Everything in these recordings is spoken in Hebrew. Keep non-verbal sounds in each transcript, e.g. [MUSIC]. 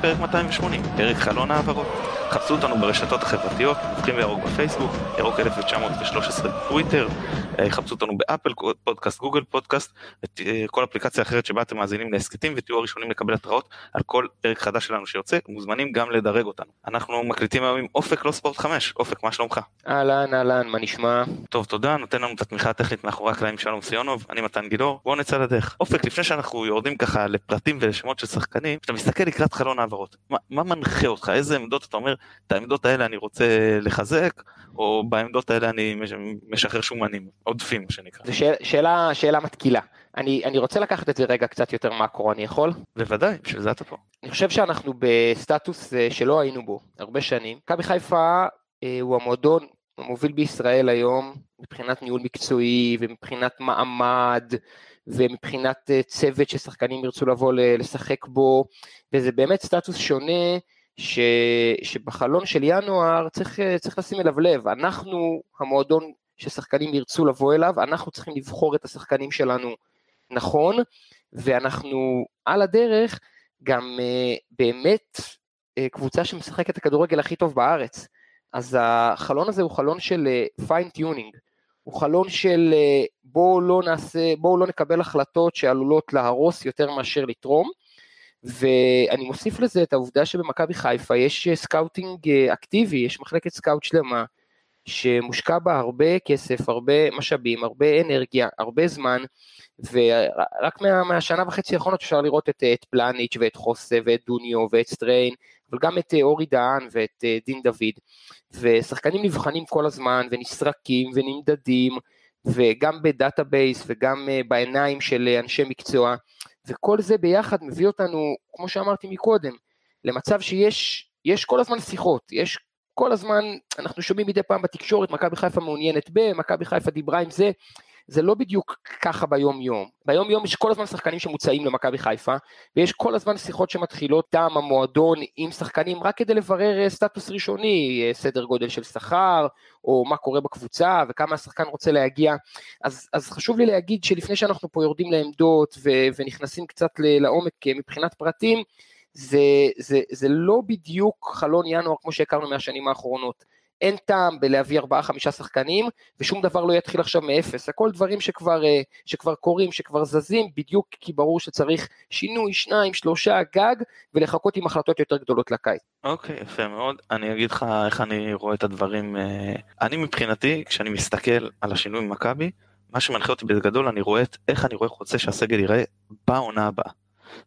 פרק 280, פרק חלון העברות. חפשו אותנו ברשתות החברתיות, הופכים בירוק בפייסבוק, ירוק 1913 בטוויטר, אה, חפשו אותנו באפל פודקאסט, גוגל פודקאסט, וכל אה, אפליקציה אחרת שבה אתם מאזינים להסכתים ותהיו הראשונים לקבל התראות על כל פרק חדש שלנו שיוצא, מוזמנים גם לדרג אותנו. אנחנו מקליטים היום עם אופק לא ספורט 5, אופק מה שלומך? אהלן אהלן, מה נשמע? טוב תודה, נותן לנו את התמיכה הטכנית מאחורי הקלעים שלום סיונוב, אני מתן גילאור, בואו נצא לדרך. אופק לפני שאנחנו יורדים ככה לפרטים ולשמות של שחקנים, כשאתה מסתכל לקראת חלון העברות, מה, מה מנחה אותך, איזה עמדות אתה אומר, את העמדות האלה אני רוצה לחזק, או בעמדות האלה אני משחרר שומנים, עודפים מה שנקרא. זו שאל, שאלה, שאלה מתקילה. אני, אני רוצה לקחת את זה רגע קצת יותר מקרו, אני יכול? בוודאי, בשביל זה אתה פה. אני חושב שאנחנו בסטטוס אה, שלא היינו בו הרבה שנים. מכבי חיפה אה, הוא המועדון המוביל בישראל היום מבחינת ניהול מקצועי ומבחינת מעמד ומבחינת אה, צוות ששחקנים ירצו לבוא לשחק בו, וזה באמת סטטוס שונה ש, שבחלון של ינואר צריך, צריך לשים אליו לב, אנחנו המועדון ששחקנים ירצו לבוא אליו, אנחנו צריכים לבחור את השחקנים שלנו נכון, ואנחנו על הדרך גם uh, באמת uh, קבוצה שמשחקת את הכדורגל הכי טוב בארץ. אז החלון הזה הוא חלון של fine tuning, uh, הוא חלון של uh, בואו לא בואו לא נקבל החלטות שעלולות להרוס יותר מאשר לתרום, ואני מוסיף לזה את העובדה שבמכבי חיפה יש scouting אקטיבי, יש מחלקת scout שלמה, שמושקע בה הרבה כסף, הרבה משאבים, הרבה אנרגיה, הרבה זמן, ורק מה, מהשנה וחצי האחרונות אפשר לראות את, את פלניץ' ואת חוסה ואת דוניו ואת סטריין, אבל גם את אה, אורי דהן ואת אה, דין דוד, ושחקנים נבחנים כל הזמן ונסרקים ונמדדים, וגם ב database וגם אה, בעיניים של אנשי מקצוע, וכל זה ביחד מביא אותנו, כמו שאמרתי מקודם, למצב שיש יש כל הזמן שיחות, יש כל הזמן, אנחנו שומעים מדי פעם בתקשורת, מכבי חיפה מעוניינת ב, מכבי חיפה דיברה עם זה, זה לא בדיוק ככה ביום יום. ביום יום יש כל הזמן שחקנים שמוצעים למכבי חיפה, ויש כל הזמן שיחות שמתחילות עם המועדון עם שחקנים רק כדי לברר אה, סטטוס ראשוני, אה, סדר גודל של שכר, או מה קורה בקבוצה, וכמה השחקן רוצה להגיע. אז, אז חשוב לי להגיד שלפני שאנחנו פה יורדים לעמדות ו, ונכנסים קצת לעומק אה, מבחינת פרטים, זה, זה, זה לא בדיוק חלון ינואר כמו שהכרנו מהשנים האחרונות. אין טעם בלהביא ארבעה חמישה שחקנים ושום דבר לא יתחיל עכשיו מאפס, הכל דברים שכבר, אה, שכבר קורים, שכבר זזים, בדיוק כי ברור שצריך שינוי שניים, שלושה, גג, ולחכות עם החלטות יותר גדולות לקיץ. אוקיי, okay, יפה מאוד. אני אגיד לך איך אני רואה את הדברים. אה, אני מבחינתי, כשאני מסתכל על השינוי במכבי, מה שמנחה אותי בגדול, אני רואה את איך אני רואה רוצה שהסגל ייראה בעונה הבאה.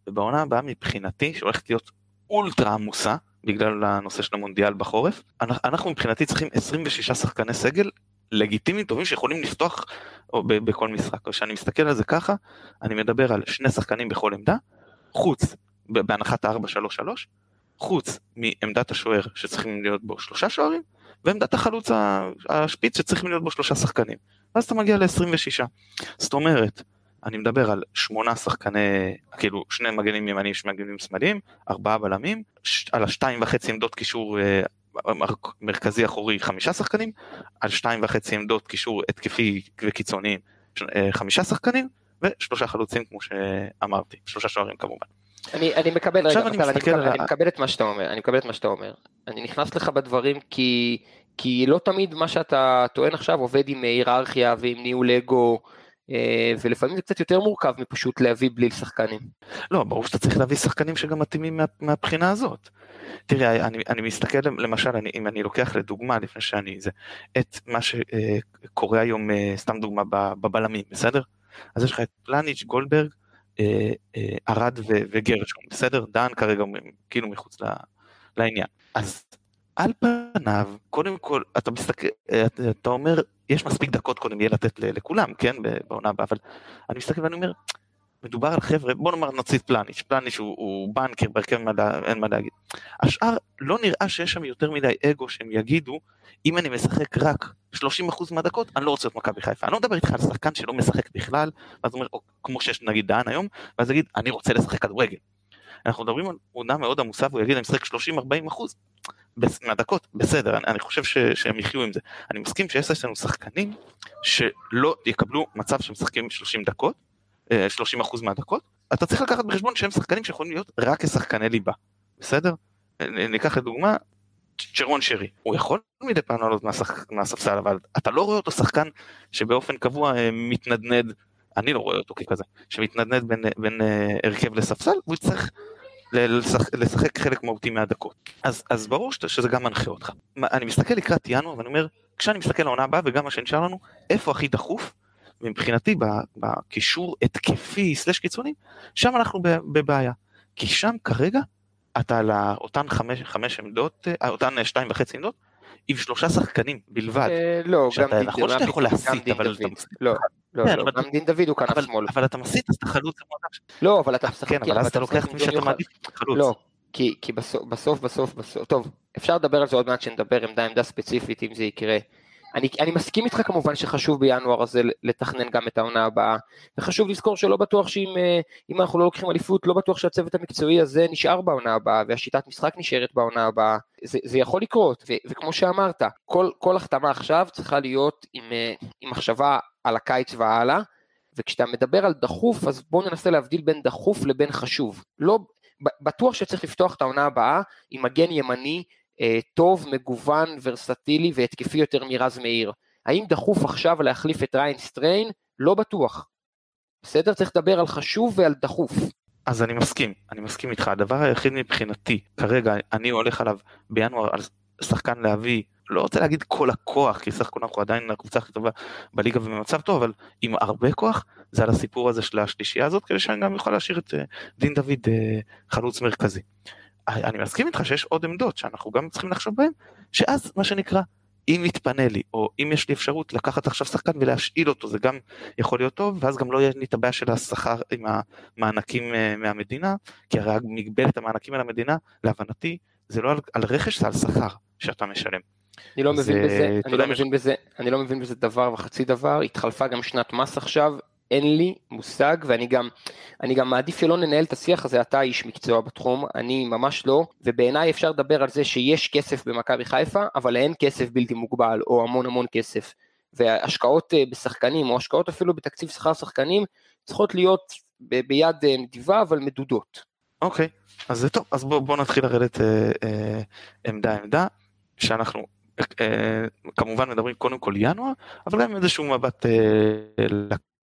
ובעונה הבאה מבחינתי, שהולכת להיות אולטרה עמוסה, בגלל הנושא של המונדיאל בחורף, אנחנו מבחינתי צריכים 26 שחקני סגל לגיטימיים טובים שיכולים לפתוח בכל משחק. כשאני מסתכל על זה ככה, אני מדבר על שני שחקנים בכל עמדה, חוץ, בהנחת ה-4-3-3, חוץ מעמדת השוער שצריכים להיות בו שלושה שוערים, ועמדת החלוץ השפיץ שצריכים להיות בו שלושה שחקנים. ואז אתה מגיע ל-26. זאת אומרת, אני מדבר על שמונה שחקני, כאילו שני מגנים ימניים, שני מגנים שמאליים, ארבעה בלמים, ש, על השתיים וחצי עמדות קישור אה, מרכזי אחורי חמישה שחקנים, על שתיים וחצי עמדות קישור התקפי וקיצוניים אה, חמישה שחקנים, ושלושה חלוצים כמו שאמרתי, שלושה שוערים כמובן. אני, אני מקבל, רגע, אני, אני, מקבל, אני מקבל את מה שאתה אומר, אני מקבל את מה שאתה אומר. אני נכנס לך בדברים כי, כי לא תמיד מה שאתה טוען עכשיו עובד עם היררכיה ועם ניהול אגו. אה, ולפעמים זה קצת יותר מורכב מפשוט להביא בלי שחקנים. לא, ברור שאתה צריך להביא שחקנים שגם מתאימים מה, מהבחינה הזאת. תראה, אני, אני מסתכל למשל, אני, אם אני לוקח לדוגמה, לפני שאני זה, את מה שקורה היום, אה, סתם דוגמה, בבלמים, בסדר? אז יש לך את פלניץ', גולדברג, אה, ארד וגרשון, בסדר? דן כרגע כאילו מחוץ לעניין. אז על פניו, קודם כל, אתה מסתכל, אתה אומר, יש מספיק דקות קודם יהיה לתת לכולם, כן, בעונה הבאה, אבל אני מסתכל ואני אומר, מדובר על חבר'ה, בוא נאמר נוציא את פלניץ', פלניץ' הוא, הוא בנקר בהרכב אין מה להגיד. השאר, לא נראה שיש שם יותר מדי אגו שהם יגידו, אם אני משחק רק 30% מהדקות, אני לא רוצה להיות מכבי חיפה. אני לא מדבר איתך על שחקן שלא משחק בכלל, ואז אומר, או, כמו שיש נגיד דן היום, ואז יגיד, אני רוצה לשחק כדורגל. אנחנו מדברים על עונה מאוד עמוסה, והוא יגיד, אני משחק 30-40 אחוז מהדקות, בסדר, אני, אני חושב ש, שהם יחיו עם זה. אני מסכים שיש לנו שחקנים שלא יקבלו מצב שמשחקים 30 דקות, 30 אה, אחוז מהדקות, אתה צריך לקחת בחשבון שהם שחקנים שיכולים להיות רק כשחקני ליבה. בסדר? ניקח לדוגמה צ'רון שרי, הוא יכול מדי פעם לעלות מהספסל, אבל אתה לא רואה אותו שחקן שבאופן קבוע אה, מתנדנד, אני לא רואה אותו ככזה, שמתנדנד בין, בין אה, הרכב לספסל, והוא יצטרך לשחק, לשחק חלק מהותי מהדקות. אז, אז ברור שזה גם מנחה אותך. אני מסתכל לקראת ינואר ואני אומר, כשאני מסתכל לעונה הבאה וגם מה שנשאר לנו, איפה הכי דחוף? מבחינתי בקישור התקפי סלש קיצוני, שם אנחנו בבעיה. כי שם כרגע אתה על אותן חמש, חמש עמדות, אה, אותן שתיים וחצי עמדות, עם שלושה שחקנים בלבד. אה, לא, גם דין נכון שאתה יכול להסיט, אבל אתה... לא, לא, כן, לא, גם דין דוד הוא כנף שמאל. אבל אתה מסיט, אז אתה חלוץ. לא, אבל אתה משחק... כן, אבל אז אתה לוקח מי שאתה מעדיף, חלוץ. לא, כי בסוף, בסוף, בסוף, טוב, אפשר לדבר על זה עוד מעט שנדבר עמדה עמדה ספציפית אם זה יקרה. אני, אני מסכים איתך כמובן שחשוב בינואר הזה לתכנן גם את העונה הבאה, וחשוב לזכור שלא בטוח שאם אה, אנחנו לא לוקחים אליפות, לא בטוח שהצוות המקצועי הזה נשאר בעונה הבאה, והשיטת משחק נשארת בעונה הבאה, זה, זה יכול לקרות, ו, וכמו שאמרת, כל, כל החתמה עכשיו צריכה להיות עם, אה, עם מחשבה על הקיץ והלאה, וכשאתה מדבר על דחוף, אז בואו ננסה להבדיל בין דחוף לבין חשוב. לא, בטוח שצריך לפתוח את העונה הבאה עם מגן ימני טוב, מגוון, ורסטילי והתקפי יותר מרז מאיר. האם דחוף עכשיו להחליף את ריין סטריין? לא בטוח. בסדר? צריך לדבר על חשוב ועל דחוף. אז אני מסכים, אני מסכים איתך. הדבר היחיד מבחינתי, כרגע אני הולך עליו בינואר על שחקן להביא, לא רוצה להגיד כל הכוח, כי סך הכל אנחנו עדיין הקבוצה הכי טובה בליגה ובמצב טוב, אבל עם הרבה כוח, זה על הסיפור הזה של השלישייה הזאת, כדי שאני גם אוכל להשאיר את אה, דין דוד אה, חלוץ מרכזי. אני מסכים איתך שיש עוד עמדות שאנחנו גם צריכים לחשוב בהן, שאז מה שנקרא, אם יתפנה לי, או אם יש לי אפשרות לקחת עכשיו שחקן ולהשאיל אותו, זה גם יכול להיות טוב, ואז גם לא יהיה לי את הבעיה של השכר עם המענקים אה, מהמדינה, כי הרי מגבלת המענקים על המדינה, להבנתי, זה לא על, על רכש, זה על שכר שאתה משלם. אני לא מבין בזה, אני לא מבין בזה, אני לא מבין בזה דבר וחצי דבר, התחלפה גם שנת מס עכשיו, אין לי מושג ואני גם, אני גם מעדיף שלא ננהל את השיח הזה, אתה איש מקצוע בתחום, אני ממש לא, ובעיניי אפשר לדבר על זה שיש כסף במכבי חיפה, אבל אין כסף בלתי מוגבל או המון המון כסף, והשקעות אה, בשחקנים או השקעות אפילו בתקציב שכר שחקנים צריכות להיות ב- ביד אה, נדיבה אבל מדודות. אוקיי, okay. אז זה טוב, אז בואו בוא נתחיל לרדת אה, אה, עמדה עמדה, שאנחנו אה, כמובן מדברים קודם כל ינואר, אבל גם איזשהו מבט אה,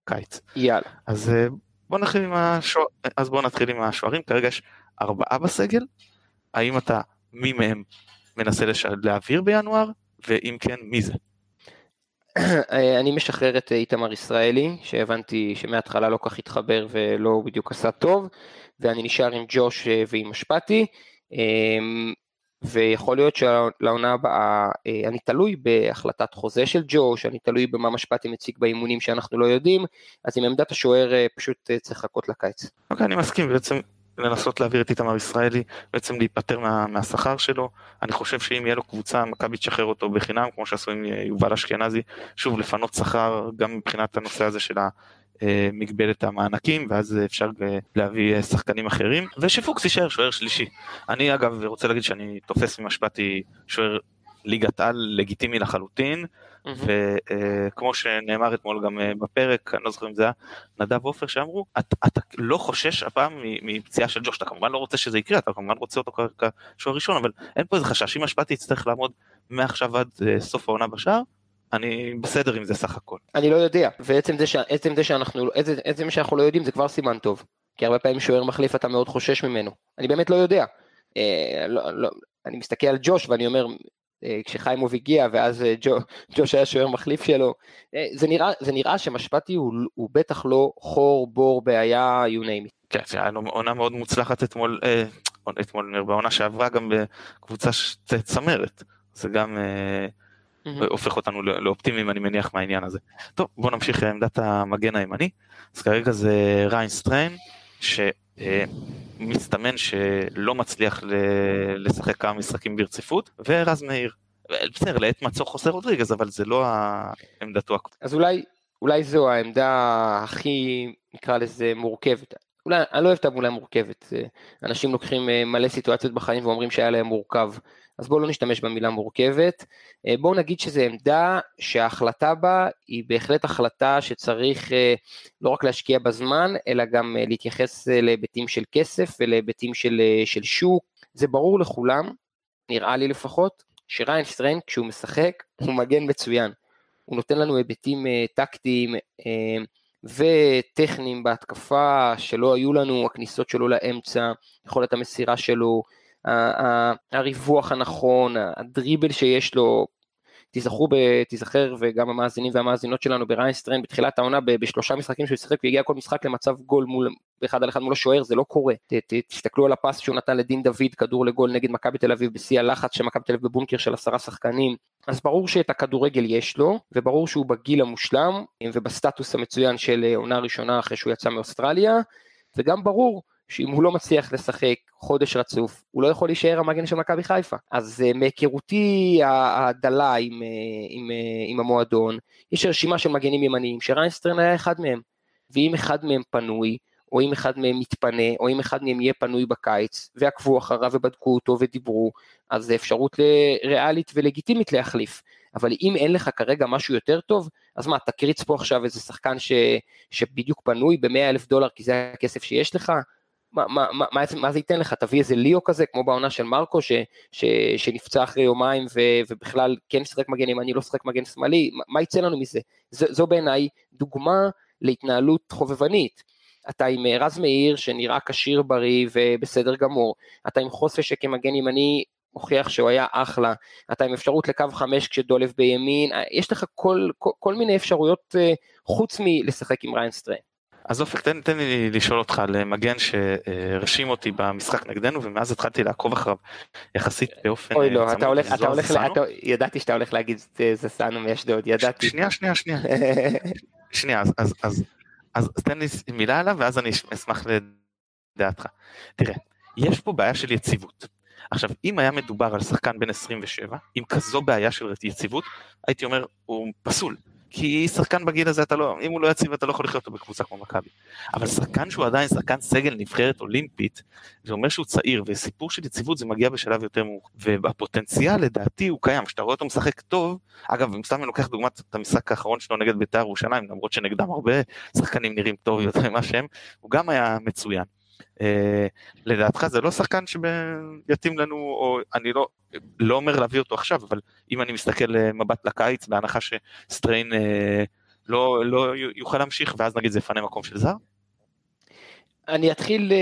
קיץ. יאללה. אז אה, בוא נתחיל עם, השוע... אז בוא נתחיל עם השוערים, כרגע יש ארבעה בסגל, האם אתה, מי מהם מנסה לש... להעביר בינואר, ואם כן, מי זה? [CLEARS THROAT] אה, אני משחרר את איתמר ישראלי, שהבנתי שמההתחלה לא כך התחבר ולא בדיוק עשה טוב, ואני נשאר עם ג'וש אה, ועם אשפטי. ויכול להיות שלעונה הבאה אה, אני תלוי בהחלטת חוזה של ג'וש, אני תלוי במה משפטי מציג באימונים שאנחנו לא יודעים, אז עם עמדת השוער אה, פשוט אה, צריך לחכות לקיץ. אוקיי, okay, אני מסכים, בעצם לנסות להעביר את איתמר ישראלי, בעצם להיפטר מה, מהשכר שלו. אני חושב שאם יהיה לו קבוצה, מכבי תשחרר אותו בחינם, כמו שעשו עם יובל אשכנזי, שוב לפנות שכר, גם מבחינת הנושא הזה של אה, מגבלת המענקים ואז אפשר להביא אה, שחקנים אחרים ושפוקס יישאר שוער שלישי. אני אגב רוצה להגיד שאני תופס ממשפטי שוער ליגת על לגיטימי לחלוטין mm-hmm. וכמו אה, שנאמר אתמול גם בפרק אני לא זוכר אם זה היה נדב עופר שאמרו אתה, אתה לא חושש הפעם מפציעה של ג'וש אתה כמובן לא רוצה שזה יקרה אתה כמובן רוצה אותו כשוער ראשון אבל אין פה איזה חשש אם משפטי יצטרך לעמוד מעכשיו עד סוף העונה בשער אני בסדר עם זה סך הכל. אני לא יודע, ועצם זה, ש... זה שאנחנו, עצם, עצם שאנחנו לא יודעים זה כבר סימן טוב. כי הרבה פעמים שוער מחליף אתה מאוד חושש ממנו. אני באמת לא יודע. אה, לא, לא, אני מסתכל על ג'וש ואני אומר, אה, כשחיימוב הגיע ואז אה, ג'ו, ג'וש היה שוער מחליף שלו, אה, זה נראה, זה נראה שמשפטי הוא, הוא בטח לא חור, בור, בעיה, you name it. כן, זה היה עונה מאוד מוצלחת אתמול, אה, אתמול, בעונה שעברה גם בקבוצה צמרת. זה גם... אה. הופך אותנו לאופטימיים אני מניח מהעניין הזה. טוב בוא נמשיך לעמדת המגן הימני אז כרגע זה ריין סטריין שמסתמן שלא מצליח לשחק כמה משחקים ברציפות ורז מאיר. בסדר לעת מצוא חוסר רודריגז אבל זה לא עמדתו. אז אולי אולי זו העמדה הכי נקרא לזה מורכבת. אולי אני לא אוהב את המילה מורכבת, אנשים לוקחים אה, מלא סיטואציות בחיים ואומרים שהיה להם מורכב. אז בואו לא נשתמש במילה מורכבת, אה, בואו נגיד שזו עמדה שההחלטה בה היא בהחלט החלטה שצריך אה, לא רק להשקיע בזמן, אלא גם אה, להתייחס להיבטים של כסף ולהיבטים של, של שוק, זה ברור לכולם, נראה לי לפחות, שריין סטריין כשהוא משחק הוא מגן מצוין. הוא נותן לנו היבטים טקטיים וטכניים בהתקפה שלא היו לנו, הכניסות שלו לאמצע, יכולת המסירה שלו, הריווח הנכון, הדריבל שיש לו, תיזכרו, תיזכר וגם המאזינים והמאזינות שלנו בריין סטריין בתחילת העונה בשלושה משחקים שהוא שיחק והגיע כל משחק למצב גול מול, אחד על אחד מול השוער, זה לא קורה. ת, ת, תסתכלו על הפס שהוא נתן לדין דוד, כדור לגול נגד מכבי תל אביב בשיא הלחץ של מכבי תל אביב בבונקר של עשרה שחקנים. אז ברור שאת הכדורגל יש לו, וברור שהוא בגיל המושלם, ובסטטוס המצוין של עונה ראשונה אחרי שהוא יצא מאוסטרליה, וגם ברור שאם הוא לא מצליח לשחק חודש רצוף, הוא לא יכול להישאר המגן של מכבי חיפה. אז uh, מהיכרותי הדלה עם, uh, עם, uh, עם המועדון, יש רשימה של מגנים ימניים, שריינסטרן היה אחד מהם. ואם אחד מהם פנוי, או אם אחד מהם מתפנה, או אם אחד מהם יהיה פנוי בקיץ, ועקבו אחריו ובדקו אותו ודיברו, אז זה אפשרות ריאלית ולגיטימית להחליף. אבל אם אין לך כרגע משהו יותר טוב, אז מה, תקריץ פה עכשיו איזה שחקן ש, שבדיוק פנוי ב-100 אלף דולר כי זה הכסף שיש לך? מה, מה, מה, מה, מה זה ייתן לך? תביא איזה ליאו כזה, כמו בעונה של מרקו, ש, ש, שנפצע אחרי יומיים ו, ובכלל כן שחק מגן ימני, לא שחק מגן שמאלי, מה, מה יצא לנו מזה? זו, זו בעיניי דוגמה להתנהלות חובבנית. אתה עם אה, רז מאיר שנראה כשיר בריא ובסדר גמור, אתה עם חוסה שכמגן ימני הוכיח שהוא היה אחלה, אתה עם אפשרות לקו חמש כשדולב בימין, אה, יש לך כל, כל, כל מיני אפשרויות אה, חוץ מלשחק עם ריין סטריין. אז אופק תן, תן לי לשאול אותך על מגן שהרשים אותי במשחק נגדנו ומאז התחלתי לעקוב אחריו יחסית באופן אוי לא אתה הולך אתה הולך אתה, ידעתי שאתה הולך להגיד זסנו מאשדוד ידעתי. שנייה שנייה שנייה. [LAUGHS] שנייה אז אז אז אז תן לי מילה עליו ואז אני אשמח לדעתך. תראה יש פה בעיה של יציבות. עכשיו אם היה מדובר על שחקן בן 27 עם כזו בעיה של יציבות הייתי אומר הוא פסול כי שחקן בגיל הזה אתה לא, אם הוא לא יציב אתה לא יכול לחיות אותו בקבוצה כמו מכבי. אבל שחקן שהוא עדיין שחקן סגל נבחרת אולימפית, זה אומר שהוא צעיר, וסיפור של יציבות זה מגיע בשלב יותר מאוחר. והפוטנציאל לדעתי הוא קיים, כשאתה רואה אותו משחק טוב, אגב, אם סתם אני לוקח דוגמת את המשחק האחרון שלו נגד בית"ר ירושלים, למרות שנגדם הרבה שחקנים נראים טוב יותר ממה שהם, הוא גם היה מצוין. אה, לדעתך זה לא שחקן שיתאים לנו, או אני לא, לא אומר להביא אותו עכשיו, אבל אם אני מסתכל אה, מבט לקיץ, בהנחה שסטריין אה, לא, לא יוכל להמשיך, ואז נגיד זה יפנה מקום של זר? אני אתחיל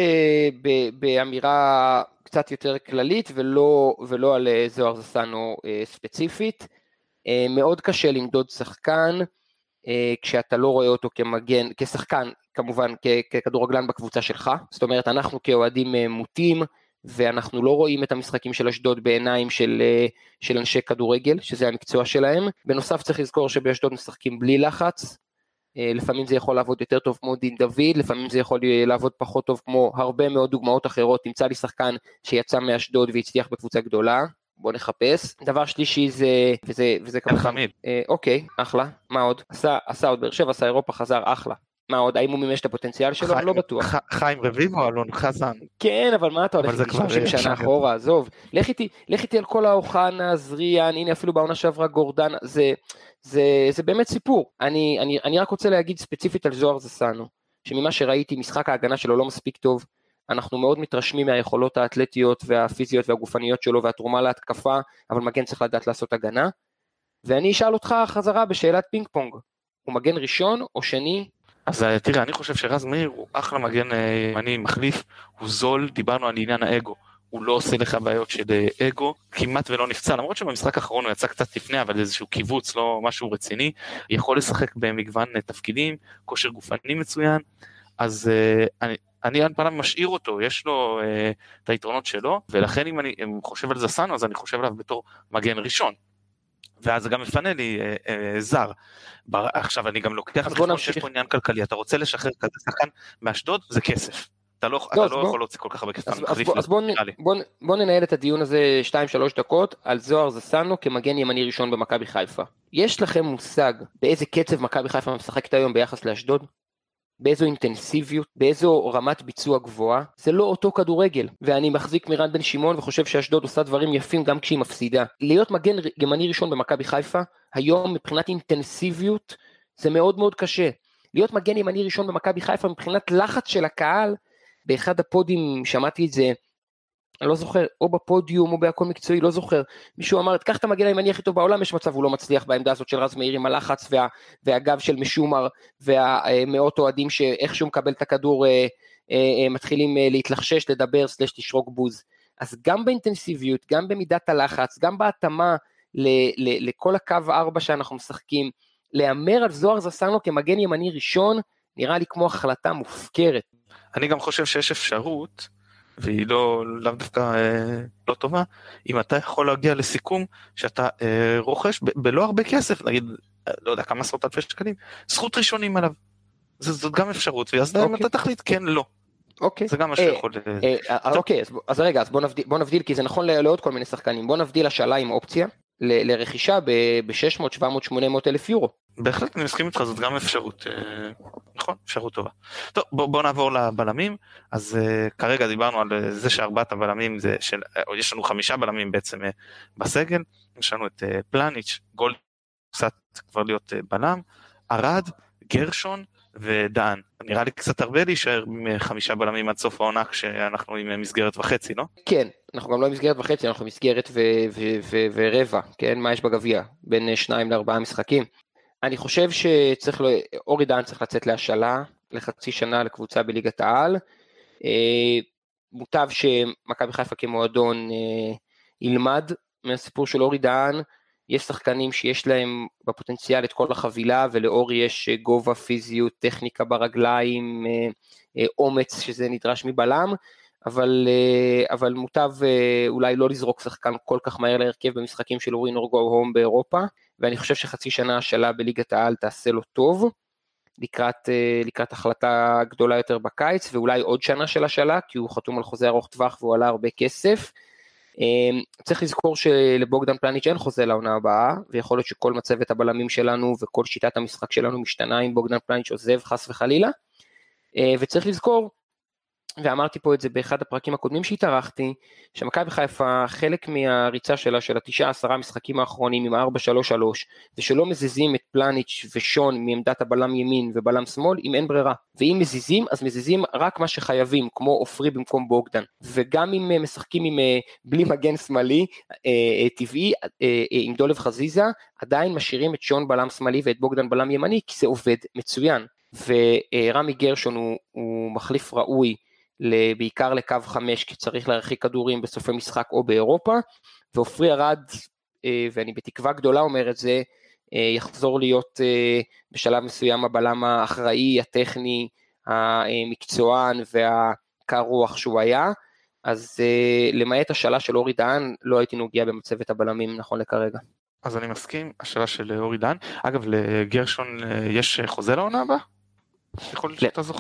באמירה קצת יותר כללית ולא, ולא על זוהר זסנו ספציפית. מאוד קשה למדוד שחקן כשאתה לא רואה אותו כמגן, כשחקן כמובן ככדורגלן בקבוצה שלך, זאת אומרת אנחנו כאוהדים אה, מוטים ואנחנו לא רואים את המשחקים של אשדוד בעיניים של, אה, של אנשי כדורגל, שזה המקצוע שלהם. בנוסף צריך לזכור שבאשדוד משחקים בלי לחץ, אה, לפעמים זה יכול לעבוד יותר טוב כמו דין דוד, לפעמים זה יכול לעבוד פחות טוב כמו הרבה מאוד דוגמאות אחרות, תמצא לי שחקן שיצא מאשדוד והצליח בקבוצה גדולה, בוא נחפש. דבר שלישי זה, וזה, וזה כמובן, אה, אוקיי, אחלה, מה עוד? עשה, עשה עוד באר שבע, עשה אירופה, חזר, אחלה. מה עוד, האם הוא מימש את הפוטנציאל שלו? לא בטוח. חיים רביבו, אלון חזן. כן, אבל מה אתה הולך איתי 30 שנה אחורה, עזוב. לך איתי, לך איתי על כל האוחנה, זריאן, הנה אפילו בעונה שעברה גורדן, זה, זה, זה באמת סיפור. אני, אני, אני רק רוצה להגיד ספציפית על זוהר זסנו, שממה שראיתי, משחק ההגנה שלו לא מספיק טוב. אנחנו מאוד מתרשמים מהיכולות האתלטיות והפיזיות והגופניות שלו והתרומה להתקפה, אבל מגן צריך לדעת לעשות הגנה. ואני אשאל אותך חזרה בשאלת פינג פונג, הוא מגן ראשון או שני אז אה, תראה, אני חושב שרז מאיר הוא אחלה מגן אה, ימני מחליף, הוא זול, דיברנו על עניין האגו. הוא לא עושה לך בעיות של אה, אגו, כמעט ולא נפצע, למרות שבמשחק האחרון הוא יצא קצת לפני, אבל איזשהו קיבוץ, לא משהו רציני, יכול לשחק במגוון תפקידים, כושר גופני מצוין, אז אני, אני על פניו משאיר אותו, יש לו את היתרונות שלו, ולכן אם אני חושב על זסנו, אז אני חושב עליו בתור מגן ראשון, ואז זה גם מפנה לי אה, אה, זר. בר, עכשיו אני גם לוקח בחשבון שיש פה עניין כלכלי, אתה רוצה לשחרר כזה שחקן מאשדוד, זה כסף. אתה לא, לא, אתה לא בוא, יכול להוציא כל כך הרבה כסף. אז, אז, בוא, אז בוא, בוא, בוא ננהל את הדיון הזה 2-3 דקות על זוהר זסנו כמגן ימני ראשון במכבי חיפה. יש לכם מושג באיזה קצב מכבי חיפה משחקת היום ביחס לאשדוד? באיזו אינטנסיביות, באיזו רמת ביצוע גבוהה, זה לא אותו כדורגל. ואני מחזיק מרן בן שמעון וחושב שאשדוד עושה דברים יפים גם כשהיא מפסידה. להיות מגן ימני ראשון במכבי חיפה, היום מבחינת אינטנסיביות, זה מאוד מאוד קשה. להיות מגן ימני ראשון במכבי חיפה מבחינת לחץ של הקהל, באחד הפודים שמעתי את זה אני לא זוכר, או בפודיום או בהכל מקצועי, לא זוכר. מישהו אמר, קח את המגן הימני הכי טוב בעולם, יש מצב הוא לא מצליח בעמדה הזאת של רז מאיר עם הלחץ וה, והגב של משומר והמאות אוהדים שאיכשהו מקבל את הכדור אה, אה, אה, מתחילים אה, להתלחשש, לדבר, סלש תשרוק בוז. אז גם באינטנסיביות, גם במידת הלחץ, גם בהתאמה ל, ל, לכל הקו ארבע שאנחנו משחקים, להמר על זוהר זסנו כמגן ימני ראשון, נראה לי כמו החלטה מופקרת. אני גם חושב שיש אפשרות, והיא לא, לאו דווקא אה, לא טובה, אם אתה יכול להגיע לסיכום שאתה אה, רוכש ב- בלא הרבה כסף, נגיד, אה, לא יודע, כמה עשרות אלפי שקלים, זכות ראשונים עליו. ז, זאת גם אפשרות, ואז אוקיי. אתה תחליט כן, לא. אוקיי. זה גם מה שיכול... אה, אה, אה, אוקיי, אז, אז רגע, אז בוא נבדיל, כי זה נכון לעוד כל מיני שחקנים, בוא נבדיל השאלה עם אופציה ל- לרכישה ב-600, 700, 800 אלף יורו. בהחלט אני מסכים איתך זאת גם אפשרות אה, נכון אפשרות טובה. טוב בוא, בוא נעבור לבלמים אז uh, כרגע דיברנו על אה, זה שארבעת הבלמים זה של uh, יש לנו חמישה בלמים בעצם בסגל יש לנו את פלניץ' גולד קצת כבר להיות בלם ארד גרשון ודן נראה לי קצת הרבה להישאר עם חמישה בלמים עד סוף העונה כשאנחנו עם מסגרת וחצי לא? כן אנחנו גם לא עם מסגרת וחצי אנחנו מסגרת ו- ו- ו- ורבע כן? מה יש בגביע? בין שניים לארבעה משחקים. אני חושב שצריך, אורי דן צריך לצאת להשאלה לחצי שנה לקבוצה בליגת העל. אה, מוטב שמכבי חיפה כמועדון אה, ילמד מהסיפור של אורי דהן, יש שחקנים שיש להם בפוטנציאל את כל החבילה ולאורי יש גובה, פיזיות, טכניקה ברגליים, אה, אומץ שזה נדרש מבלם, אבל, אבל מוטב אולי לא לזרוק שחקן כל כך מהר להרכב במשחקים של אורי נורגו הום באירופה. ואני חושב שחצי שנה השאלה בליגת העל תעשה לו טוב, לקראת, אה, לקראת החלטה גדולה יותר בקיץ, ואולי עוד שנה של השאלה, כי הוא חתום על חוזה ארוך טווח והוא עלה הרבה כסף. אה, צריך לזכור שלבוגדן פלניץ' אין חוזה לעונה הבאה, ויכול להיות שכל מצבת הבלמים שלנו וכל שיטת המשחק שלנו משתנה אם בוגדן פלניץ' עוזב חס וחלילה. אה, וצריך לזכור ואמרתי פה את זה באחד הפרקים הקודמים שהתארחתי, שמכבי חיפה, חלק מהריצה שלה, של התשעה עשרה משחקים האחרונים עם 4-3-3, ושלא מזיזים את פלניץ' ושון מעמדת הבלם ימין ובלם שמאל, אם אין ברירה. ואם מזיזים, אז מזיזים רק מה שחייבים, כמו עופרי במקום בוגדן. וגם אם אה, משחקים עם, אה, בלי מגן שמאלי, אה, טבעי, עם דולב חזיזה, עדיין משאירים את שון בלם שמאלי ואת בוגדן בלם ימני, כי זה עובד מצוין. ורמי גרשון הוא, הוא מחליף ראוי בעיקר לקו 5 כי צריך להרחיק כדורים בסופי משחק או באירופה, ועופרי ארד, אה, ואני בתקווה גדולה אומר את זה, אה, יחזור להיות אה, בשלב מסוים הבלם האחראי, הטכני, המקצוען והקר רוח שהוא היה, אז למעט השאלה של אורי דהן, לא הייתי נוגע במצבת הבלמים נכון לכרגע. אז אני מסכים, השאלה של אורי דהן. אגב, לגרשון יש חוזה לעונה הבאה?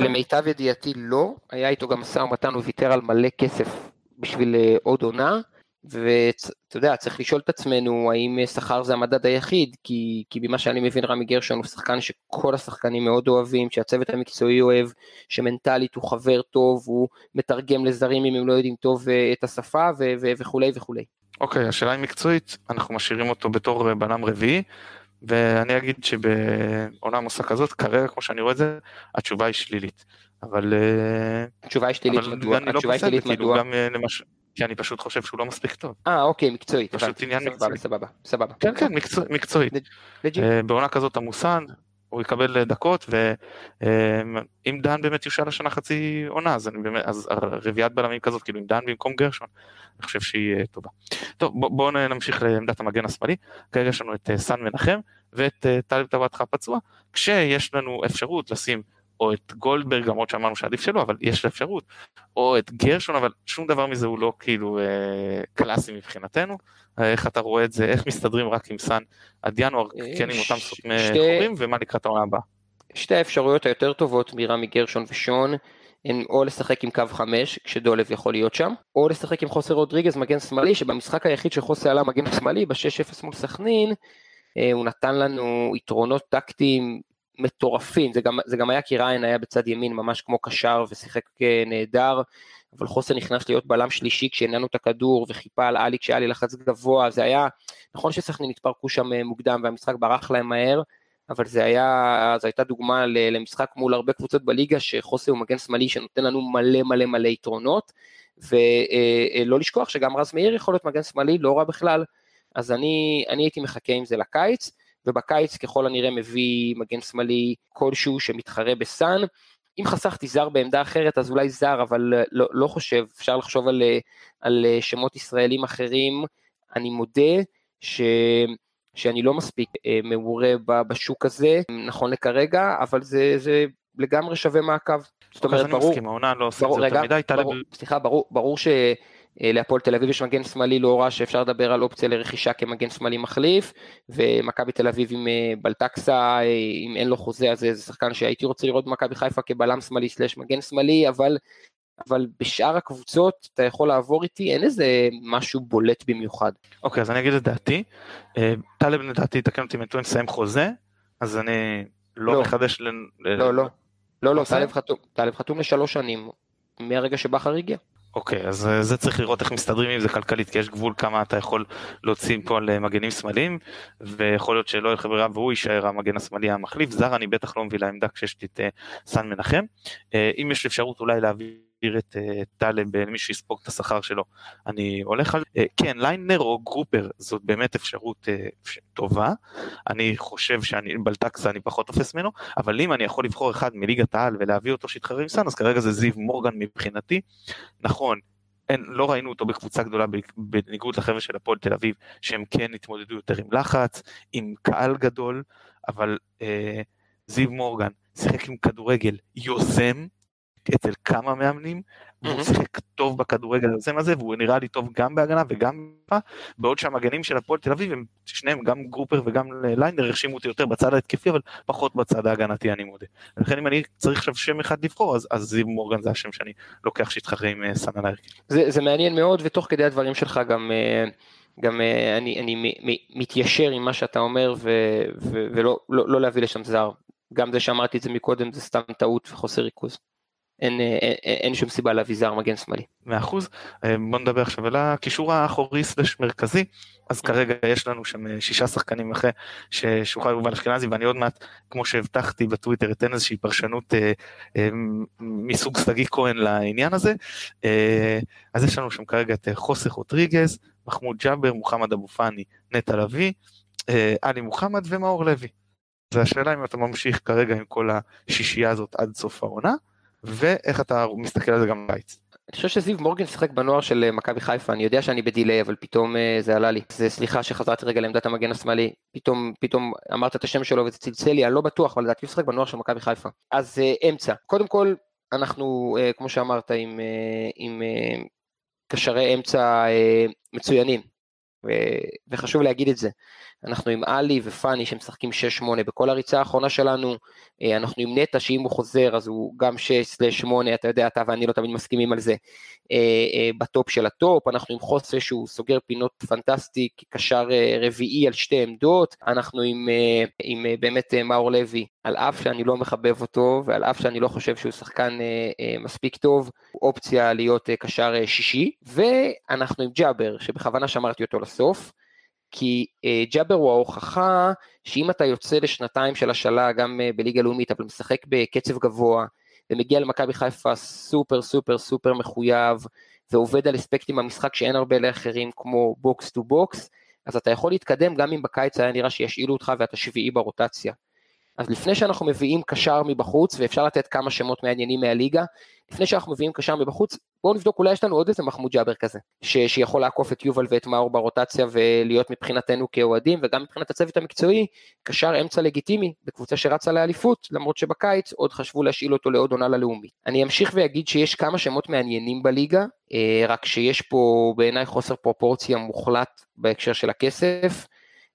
למיטב ידיעתי לא, היה איתו גם משא ומתן, הוא ויתר על מלא כסף בשביל אה, עוד עונה, ואתה יודע, צריך לשאול את עצמנו האם אה, שכר זה המדד היחיד, כי, כי במה שאני מבין רמי גרשון הוא שחקן שכל השחקנים מאוד אוהבים, שהצוות המקצועי אוהב, שמנטלית הוא חבר טוב, הוא מתרגם לזרים אם הם לא יודעים טוב אה, את השפה ו- ו- וכולי וכולי. אוקיי, okay, השאלה היא מקצועית, אנחנו משאירים אותו בתור בלם רביעי, ואני אגיד שבעונה מוסה כזאת, כרגע כמו שאני רואה את זה, התשובה היא שלילית. אבל... אה, התשובה היא שלילית מדוע? לא התשובה היא שלילית מדוע? גם אה, למש... כי אני פשוט חושב שהוא לא מספיק טוב. אה אוקיי, מקצועית. פשוט עניין מקצועי. סבבה, סבבה. כן, כן, מקצועית. אה, בעונה כזאת עמוסן, הוא יקבל דקות, ואם דן באמת יושל השנה חצי עונה, אז, באמת, אז רביעיית בלמים כזאת, כאילו עם דן במקום גרשון, אני חושב שהיא אה, טובה. טוב, בואו בוא נמשיך לעמדת המגן השמאלי, כרגע יש לנו את אה, סן מנחם ואת אה, טלב טבעתך פצוע, כשיש לנו אפשרות לשים או את גולדברג, למרות שאמרנו שעדיף שלא, אבל יש אפשרות, או את גרשון, אבל שום דבר מזה הוא לא כאילו אה, קלאסי מבחינתנו. איך אתה רואה את זה, איך מסתדרים רק עם סאן עד ינואר, כן עם אותם סותמי חורים, ומה לקראת העונה הבאה. שתי האפשרויות היותר טובות מרמי גרשון ושון, הן או לשחק עם קו 5 כשדולב יכול להיות שם, או לשחק עם חוסר רודריגז מגן שמאלי, שבמשחק היחיד שחוסר עלה מגן שמאלי, ב-6-0 מול סכנין, אה, הוא נתן לנו יתרונות טקטיים מטורפים, זה גם, זה גם היה כי ריין היה בצד ימין ממש כמו קשר ושיחק אה, נהדר, אבל חוסן נכנס להיות בלם שלישי כשהנענו את הכדור וחיפה על עלי כשהיה לי לחץ גבוה, זה היה, נכון שסכנין התפרקו שם אה, מוקדם והמשחק ברח להם מהר, אבל זה היה, זו הייתה דוגמה למשחק מול הרבה קבוצות בליגה שחוסן הוא מגן שמאלי שנותן לנו מלא מלא מלא יתרונות, ולא לשכוח שגם רז מאיר יכול להיות מגן שמאלי, לא רע בכלל, אז אני, אני הייתי מחכה עם זה לקיץ, ובקיץ ככל הנראה מביא מגן שמאלי כלשהו שמתחרה בסאן. אם חסכתי זר בעמדה אחרת אז אולי זר, אבל לא, לא חושב, אפשר לחשוב על, על שמות ישראלים אחרים. אני מודה ש... שאני לא מספיק אה, מעורה בשוק הזה, נכון לכרגע, אבל זה, זה לגמרי שווה מעקב. זאת אומרת, ברור... אני מסכים, העונה לא עושה את זה יותר מדי. ברור, סליחה, ברור, ברור ש... אה, להפועל תל אביב יש מגן שמאלי לא רע שאפשר לדבר על אופציה לרכישה כמגן שמאלי מחליף, ומכבי תל אביב עם אה, בלטקסה, אה, אם אין לו חוזה אז זה שחקן שהייתי רוצה לראות במכבי חיפה כבלם שמאלי סלש מגן שמאלי, אבל, אבל בשאר הקבוצות אתה יכול לעבור איתי, אין איזה משהו בולט במיוחד. אוקיי, okay, אז אני אגיד את דעתי. טלב לדעתי, תקן אותי אם אני מסיים חוזה, אז אני לא, לא. מחדש ל... לא, לא. לא, לא, טלב חתום, טלב חתום לשלוש שנים, מהרגע שבכר הגיע. אוקיי, אז אה, זה צריך לראות איך מסתדרים עם זה כלכלית, כי יש גבול כמה אתה יכול להוציא פה על אה, מגנים שמאליים, ויכול להיות שלא יהיה ברירה והוא יישאר המגן השמאלי המחליף. זר אני בטח לא מביא לעמדה כשיש לי את אה, סן מנחם. אם יש אפשרות אולי להביא... להעביר את אה, טלב למי שיספוג את השכר שלו, אני הולך על... אה, כן, ליינר או גרופר זאת באמת אפשרות אה, טובה, אני חושב שאני בלטקסה אני פחות תופס ממנו, אבל אם אני יכול לבחור אחד מליגת העל ולהביא אותו שיתחרה עם סאן, אז כרגע זה זיו מורגן מבחינתי. נכון, אין, לא ראינו אותו בקבוצה גדולה בניגוד לחבר'ה של הפועל תל אביב, שהם כן התמודדו יותר עם לחץ, עם קהל גדול, אבל אה, זיו מורגן שיחק עם כדורגל יוזם, אצל כמה מאמנים, והוא שיחק טוב בכדורגל הזה מה זה, והוא נראה לי טוב גם בהגנה וגם בעוד שהמגנים של הפועל תל אביב הם שניהם גם גרופר וגם ליינר הרשימו אותי יותר בצד ההתקפי אבל פחות בצד ההגנתי אני מודה. לכן אם אני צריך עכשיו שם אחד לבחור אז, אז זיו מורגן זה השם שאני לוקח שיתחרה עם אה, סאן על ההרכב. זה, זה מעניין מאוד ותוך כדי הדברים שלך גם אה, גם אה, אני, אני מתיישר עם מה שאתה אומר ו, ו, ולא לא, לא להביא לשם זר. גם זה שאמרתי את זה מקודם זה סתם טעות וחוסר ריכוז. אין, אין, אה, אה, אין שום סיבה להביא זר מגן שמאלי. מאה אחוז. אה, בוא נדבר עכשיו על הקישור האחורי סלש מרכזי. אז כרגע יש לנו שם שישה שחקנים אחרי ששוחרר יובל אשכנזי ואני עוד מעט, כמו שהבטחתי בטוויטר, אתן איזושהי פרשנות אה, אה, מסוג שגיא כהן לעניין הזה. אה, אז יש לנו שם כרגע את חוסר רוטריגז, מחמוד ג'אבר, מוחמד אבו פאני, נטע לביא, אה, עלי מוחמד ומאור לוי. זה השאלה אם אתה ממשיך כרגע עם כל השישייה הזאת עד סוף העונה. ואיך אתה מסתכל על זה גם בבית. אני חושב שזיו מורגן שיחק בנוער של אה, מכבי חיפה, אני יודע שאני בדיליי, אבל פתאום אה, זה עלה לי. זה סליחה שחזרתי רגע לעמדת המגן השמאלי, פתאום, פתאום אמרת את השם שלו וזה צלצל לי, אני לא בטוח, אבל לדעתי הוא שיחק בנוער של מכבי חיפה. אז אה, אמצע, קודם כל, אנחנו, כמו שאמרת, עם, עם קשרי אמצע מצוינים, וחשוב להגיד את זה. אנחנו עם עלי ופאני שמשחקים 6-8 בכל הריצה האחרונה שלנו, אה, אנחנו עם נטע שאם הוא חוזר אז הוא גם 6-8, אתה יודע, אתה ואני לא תמיד מסכימים על זה, אה, אה, בטופ של הטופ, אנחנו עם חוסה שהוא סוגר פינות פנטסטי כקשר רביעי על שתי עמדות, אנחנו עם, עם באמת מאור לוי, על אף שאני לא מחבב אותו ועל אף שאני לא חושב שהוא שחקן מספיק טוב, אופציה להיות קשר שישי, ואנחנו עם ג'אבר שבכוונה שמרתי אותו לסוף. כי אה, ג'אבר הוא ההוכחה שאם אתה יוצא לשנתיים של השאלה גם אה, בליגה לאומית אבל משחק בקצב גבוה ומגיע למכבי חיפה סופר סופר סופר מחויב ועובד על אספקטים במשחק שאין הרבה לאחרים כמו box to box אז אתה יכול להתקדם גם אם בקיץ היה נראה שישאילו אותך ואתה שביעי ברוטציה. אז לפני שאנחנו מביאים קשר מבחוץ, ואפשר לתת כמה שמות מעניינים מהליגה, לפני שאנחנו מביאים קשר מבחוץ, בואו נבדוק, אולי יש לנו עוד איזה מחמוד ג'אבר כזה, ש- שיכול לעקוף את יובל ואת מאור ברוטציה ולהיות מבחינתנו כאוהדים, וגם מבחינת הצוות המקצועי, קשר אמצע לגיטימי בקבוצה שרצה לאליפות, למרות שבקיץ עוד חשבו להשאיל אותו לעוד עונה ללאומית. אני אמשיך ואגיד שיש כמה שמות מעניינים בליגה, אה, רק שיש פה בעיניי חוסר פרופורציה מוחלט בהקשר של הכסף.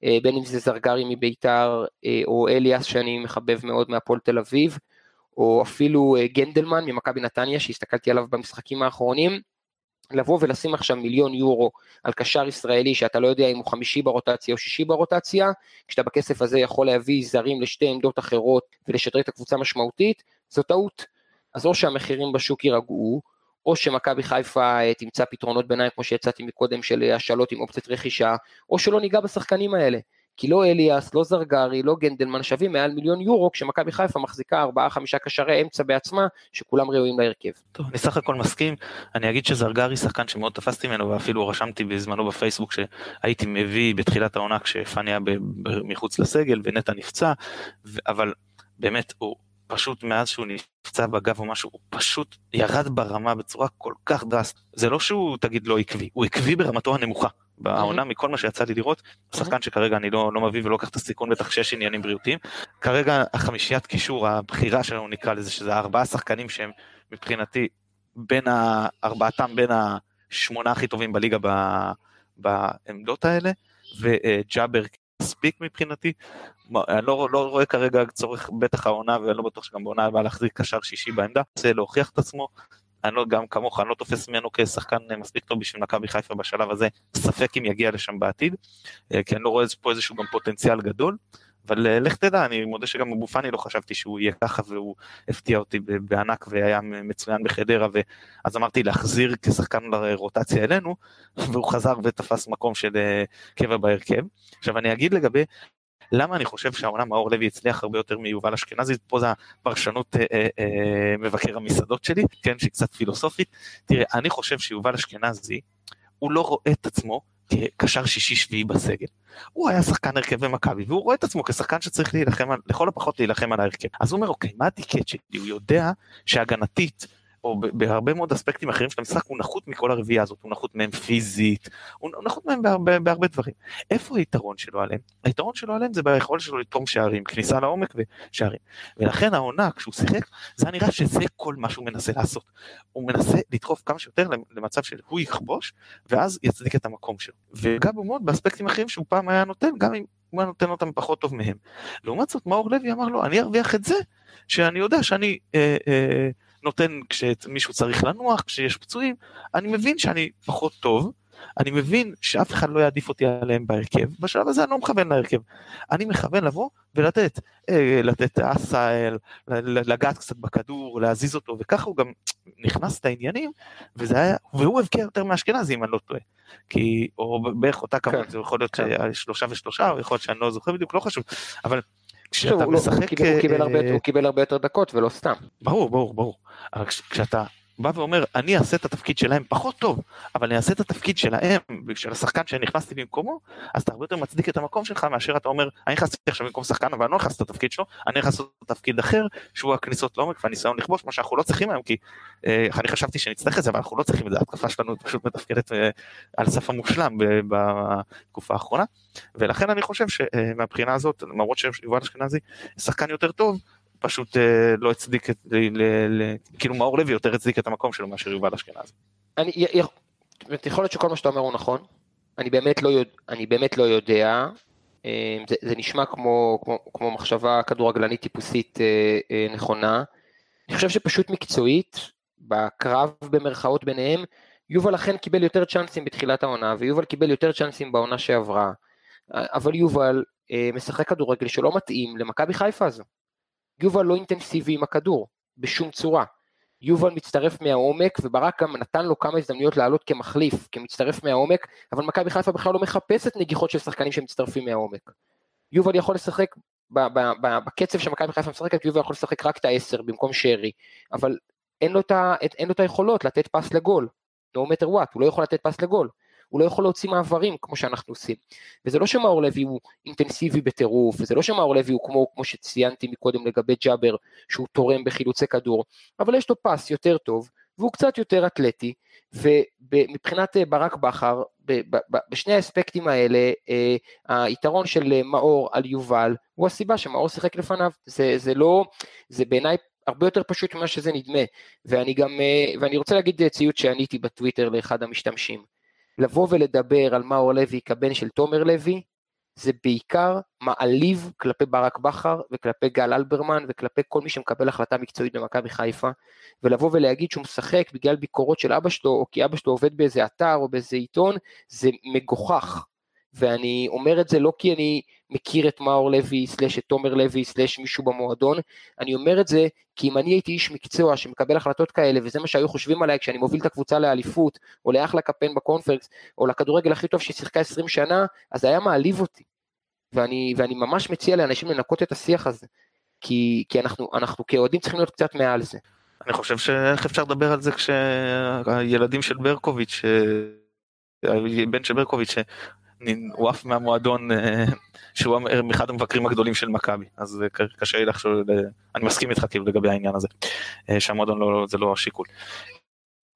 אה, בין אם זה זרגרי מביתר, אה, או אליאס שאני מחבב מאוד מהפועל תל אביב, או אפילו אה, גנדלמן ממכבי נתניה שהסתכלתי עליו במשחקים האחרונים, לבוא ולשים עכשיו מיליון יורו על קשר ישראלי שאתה לא יודע אם הוא חמישי ברוטציה או שישי ברוטציה, כשאתה בכסף הזה יכול להביא זרים לשתי עמדות אחרות ולשדרג את הקבוצה משמעותית, זו טעות. אז או שהמחירים בשוק יירגעו, או שמכבי חיפה אה, תמצא פתרונות ביניים כמו שהצעתי מקודם של השאלות עם אופציית רכישה, או שלא ניגע בשחקנים האלה. כי לא אליאס, לא זרגרי, לא גנדלמן שווים מעל מיליון יורו, כשמכבי חיפה מחזיקה ארבעה חמישה קשרי אמצע בעצמה, שכולם ראויים להרכב. טוב, אני סך הכל מסכים, אני אגיד שזרגרי שחקן שמאוד תפסתי ממנו, ואפילו רשמתי בזמנו בפייסבוק שהייתי מביא בתחילת העונה כשפאני היה מחוץ לסגל ונטע נפצע, אבל באמת הוא פשוט מאז שהוא נפצע בגב או משהו, הוא פשוט ירד ברמה בצורה כל כך דרסטית. זה לא שהוא תגיד לא עקבי, הוא עקבי ברמתו הנמוכה. בעונה מכל מה שיצא לי לראות, שחקן שכרגע אני לא, לא מביא ולא לוקח את הסיכון בטח שיש עניינים בריאותיים. כרגע החמישיית קישור, הבחירה שלנו נקרא לזה, שזה ארבעה שחקנים שהם מבחינתי בין ארבעתם בין השמונה הכי טובים בליגה בעמדות האלה, וג'אבר מספיק מבחינתי. אני לא, לא רואה כרגע צורך, בטח העונה, ואני לא בטוח שגם בעונה הבאה להחזיק קשר שישי בעמדה, זה להוכיח את עצמו. אני לא, גם כמוך, אני לא תופס ממנו כשחקן מספיק טוב בשביל מכבי חיפה בשלב הזה, ספק אם יגיע לשם בעתיד, אה, כי אני לא רואה פה איזשהו גם פוטנציאל גדול. אבל אה, לך תדע, אני מודה שגם אבו פאני לא חשבתי שהוא יהיה ככה והוא הפתיע אותי בענק והיה מצוין בחדרה ואז אמרתי להחזיר כשחקן לרוטציה אלינו [LAUGHS] והוא חזר ותפס מקום של אה, קבע בהרכב. עכשיו אני אגיד לגבי למה אני חושב שהעונה מאור לוי הצליח הרבה יותר מיובל אשכנזי, פה זה הפרשנות אה, אה, אה, מבקר המסעדות שלי, כן, שהיא קצת פילוסופית. תראה, אני חושב שיובל אשכנזי, הוא לא רואה את עצמו כקשר שישי שביעי בסגל. הוא היה שחקן הרכב במכבי, והוא רואה את עצמו כשחקן שצריך להילחם, לכל הפחות להילחם על ההרכב. אז הוא אומר, אוקיי, מה הטיקט שלי? הוא יודע שהגנתית או בהרבה מאוד אספקטים אחרים של המשחק, הוא נחות מכל הרביעייה הזאת, הוא נחות מהם פיזית, הוא נחות מהם בהרבה, בהרבה דברים. איפה היתרון שלו עליהם? היתרון שלו עליהם זה ביכולת שלו לתרום שערים, כניסה לעומק ושערים. ולכן העונה, כשהוא שיחק, זה נראה שזה כל מה שהוא מנסה לעשות. הוא מנסה לדחוף כמה שיותר למצב שהוא יכבוש, ואז יצדיק את המקום שלו. וגם מאוד באספקטים אחרים שהוא פעם היה נותן, גם אם הוא היה נותן אותם פחות טוב מהם. לעומת זאת, מאור לוי אמר לו, אני ארוויח את זה, שאני יודע שאני... אה, אה, נותן כשמישהו צריך לנוח, כשיש פצועים, אני מבין שאני פחות טוב, אני מבין שאף אחד לא יעדיף אותי עליהם בהרכב, בשלב הזה אני לא מכוון להרכב, אני מכוון לבוא ולתת, אה, לתת אסה, לגעת קצת בכדור, להזיז אותו, וככה הוא גם נכנס את העניינים, וזה היה, והוא הבקיע יותר מאשכנזי אם אני לא טועה, כי, או בערך אותה כמות, כן, זה יכול להיות כן. שלושה ושלושה, או יכול להיות שאני לא זוכר בדיוק, לא חשוב, אבל כשאתה לא- משחק... אה, הוא קיבל הרבה יותר דקות ולא סתם. ברור, ברור, ברור. אבל כשאתה בא ואומר, אני אעשה את התפקיד שלהם פחות טוב, אבל אני אעשה את התפקיד שלהם, של השחקן שנכנסתי במקומו, אז אתה הרבה יותר מצדיק את המקום שלך מאשר אתה אומר, אני נכנסתי עכשיו במקום שחקן, אבל אני לא נכנס את התפקיד שלו, אני נכנס לתפקיד אחר, שהוא הכניסות לעומק והניסיון לכבוש, מה שאנחנו לא צריכים היום, כי אה, אני חשבתי שנצטרך את זה, אבל אנחנו לא צריכים את זה, ההתקפה שלנו פשוט מתפקדת אה, על סף המושלם בתקופה האחרונה, ולכן אני חושב שמבחינה הזאת, למרות שיובל אשכנזי שחקן יותר טוב, פשוט אה, לא הצדיק את, ל, ל, כאילו מאור לוי יותר הצדיק את המקום שלו מאשר יובל אשכנזי. אני, יכול להיות שכל מה שאתה אומר הוא נכון, אני באמת לא, יודע, אני באמת לא יודע, אה, זה, זה נשמע כמו, כמו, כמו מחשבה כדורגלנית טיפוסית אה, אה, נכונה, אני חושב שפשוט מקצועית, בקרב במרכאות ביניהם, יובל אכן קיבל יותר צ'אנסים בתחילת העונה, ויובל קיבל יותר צ'אנסים בעונה שעברה, אבל יובל אה, משחק כדורגל שלא מתאים למכבי חיפה הזו. יובל לא אינטנסיבי עם הכדור, בשום צורה. יובל מצטרף מהעומק, וברק גם נתן לו כמה הזדמנויות לעלות כמחליף, כמצטרף מהעומק, אבל מכבי חיפה בכלל לא מחפשת נגיחות של שחקנים שמצטרפים מהעומק. יובל יכול לשחק בקצב שמכבי חיפה משחקת, יובל יכול לשחק רק את העשר במקום שרי, אבל אין לו, את, אין לו את היכולות לתת פס לגול, no matter what, הוא לא יכול לתת פס לגול. הוא לא יכול להוציא מעברים כמו שאנחנו עושים. וזה לא שמאור לוי הוא אינטנסיבי בטירוף, וזה לא שמאור לוי הוא כמו, כמו שציינתי מקודם לגבי ג'אבר, שהוא תורם בחילוצי כדור, אבל יש לו פס יותר טוב, והוא קצת יותר אתלטי, ומבחינת אה, ברק בכר, בשני האספקטים האלה, אה, היתרון של מאור על יובל, הוא הסיבה שמאור שיחק לפניו, זה, זה לא, זה בעיניי הרבה יותר פשוט ממה שזה נדמה, ואני גם, אה, ואני רוצה להגיד ציוץ שעניתי בטוויטר לאחד המשתמשים. לבוא ולדבר על מאור לוי כבן של תומר לוי, זה בעיקר מעליב כלפי ברק בכר וכלפי גל אלברמן וכלפי כל מי שמקבל החלטה מקצועית במכבי חיפה, ולבוא ולהגיד שהוא משחק בגלל ביקורות של אבא שלו, או כי אבא שלו עובד באיזה אתר או באיזה עיתון, זה מגוחך. ואני אומר את זה לא כי אני מכיר את מאור לוי, סלש את תומר לוי, סלש מישהו במועדון, אני אומר את זה כי אם אני הייתי איש מקצוע שמקבל החלטות כאלה, וזה מה שהיו חושבים עליי כשאני מוביל את הקבוצה לאליפות, או לאחלה קפן בקונפרקס, או לכדורגל הכי טוב ששיחקה 20 שנה, אז זה היה מעליב אותי. ואני, ואני ממש מציע לאנשים לנקות את השיח הזה, כי, כי אנחנו, אנחנו כאוהדים צריכים להיות קצת מעל זה. אני חושב שאיך אפשר לדבר על זה כשהילדים של ברקוביץ', בן של ברקוביץ', הוא עף מהמועדון שהוא אחד המבקרים הגדולים של מכבי אז קשה לי לחשוב אני מסכים איתך כאילו לגבי העניין הזה שהמועדון לא זה לא השיקול.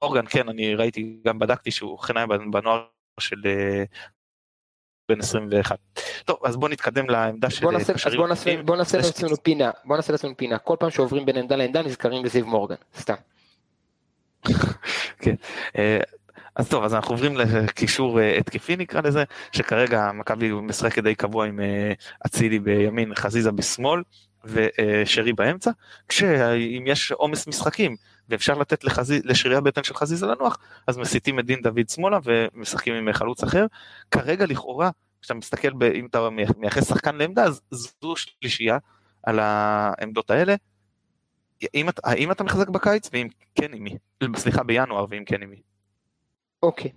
אורגן כן אני ראיתי גם בדקתי שהוא אכן היה בנוער של בן 21. טוב אז בוא נתקדם לעמדה של קשרים. בוא נעשה לעצמנו פינה בוא נעשה לעצמנו פינה כל פעם שעוברים בין עמדה לעמדה נזכרים בזיו מורגן סתם. כן. אז טוב אז אנחנו עוברים לקישור התקפי נקרא לזה שכרגע מכבי משחקת די קבוע עם אצילי בימין חזיזה בשמאל ושרי באמצע כשאם יש עומס משחקים ואפשר לתת לחזי, לשרירי הבטן של חזיזה לנוח אז מסיטים את דין דוד שמאלה ומשחקים עם חלוץ אחר כרגע לכאורה כשאתה מסתכל ב, אם אתה מייחס שחקן לעמדה אז זו שלישייה על העמדות האלה. האם, האם אתה מחזק בקיץ ואם כן עם מי? סליחה בינואר ואם כן עם מי? אוקיי.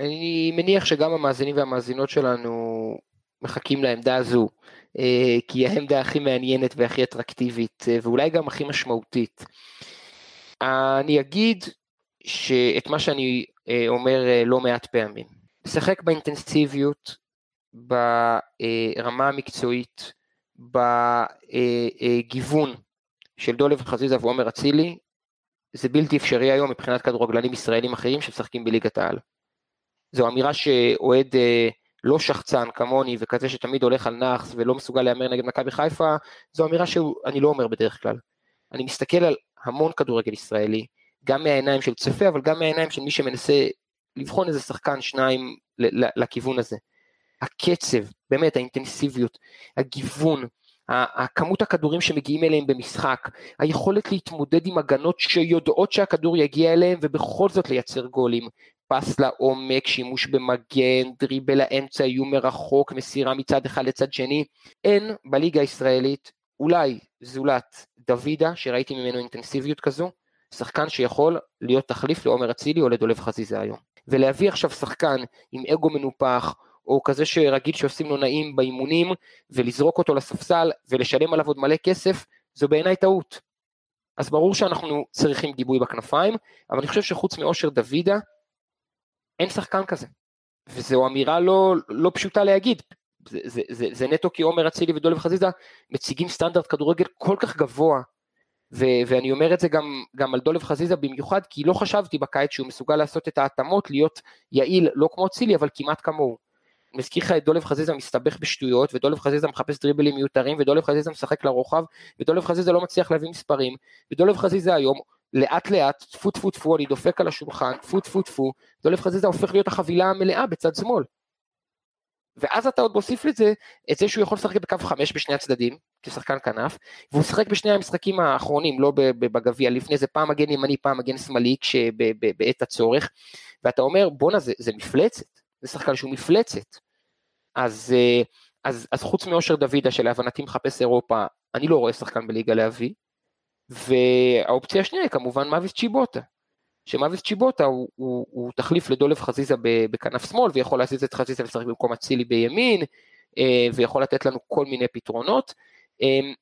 אני מניח שגם המאזינים והמאזינות שלנו מחכים לעמדה הזו, אה, כי היא העמדה הכי מעניינת והכי אטרקטיבית, אה, ואולי גם הכי משמעותית. אני אגיד שאת מה שאני אה, אומר לא מעט פעמים, לשחק באינטנסיביות, ברמה המקצועית, בגיוון של דולב חזיזה ועומר אצילי, זה בלתי אפשרי היום מבחינת כדורגלנים ישראלים אחרים שמשחקים בליגת העל. זו אמירה שאוהד אה, לא שחצן כמוני וכזה שתמיד הולך על נאחס ולא מסוגל להמר נגד מכבי חיפה, זו אמירה שאני לא אומר בדרך כלל. אני מסתכל על המון כדורגל ישראלי, גם מהעיניים של צופה, אבל גם מהעיניים של מי שמנסה לבחון איזה שחקן שניים לכיוון הזה. הקצב, באמת האינטנסיביות, הגיוון, הכמות הכדורים שמגיעים אליהם במשחק, היכולת להתמודד עם הגנות שיודעות שהכדור יגיע אליהם ובכל זאת לייצר גולים, פס לעומק, שימוש במגן, דריבל לאמצע, איום מרחוק, מסירה מצד אחד לצד שני, אין בליגה הישראלית, אולי זולת דוידה, שראיתי ממנו אינטנסיביות כזו, שחקן שיכול להיות תחליף לעומר אצילי או לדולב חזיזה היום. ולהביא עכשיו שחקן עם אגו מנופח, או כזה שרגיל שעושים לו נעים באימונים, ולזרוק אותו לספסל ולשלם עליו עוד מלא כסף, זו בעיניי טעות. אז ברור שאנחנו צריכים גיבוי בכנפיים, אבל אני חושב שחוץ מאושר דוידה, אין שחקן כזה. וזו אמירה לא, לא פשוטה להגיד. זה, זה, זה, זה נטו כי עומר אצילי ודולב חזיזה מציגים סטנדרט כדורגל כל כך גבוה, ו, ואני אומר את זה גם, גם על דולב חזיזה במיוחד, כי לא חשבתי בקיץ שהוא מסוגל לעשות את ההתאמות, להיות יעיל, לא כמו אצילי, אבל כמעט כמוהו. מזכיר לך את דולב חזיזה מסתבך בשטויות, ודולב חזיזה מחפש דריבלים מיותרים, ודולב חזיזה משחק לרוחב, ודולב חזיזה לא מצליח להביא מספרים, ודולב חזיזה היום, לאט לאט, טפו טפו טפו, אני דופק על השולחן, טפו טפו טפו, דולב חזיזה הופך להיות החבילה המלאה בצד שמאל. ואז אתה עוד מוסיף לזה את זה שהוא יכול לשחק בקו חמש בשני הצדדים, כשחקן כנף, והוא שיחק בשני המשחקים האחרונים, לא בגביע, לפני זה פעם מגן ימני, פעם מגן שמאלי, בעת הצורך, ואתה אומר בואנה זה, זה מפלצת, זה שחקן שהוא מפלצת. אז, אה, אז, אז חוץ מאושר דוידה שלהבנתי מחפש אירופה, אני לא רואה שחקן בליגה להביא. והאופציה השנייה היא כמובן מאביס צ'יבוטה. שמאביס צ'יבוטה הוא, הוא, הוא תחליף לדולב חזיזה בכנף שמאל ויכול להזיז את חזיזה לשחק במקום אצילי בימין אה, ויכול לתת לנו כל מיני פתרונות. אה,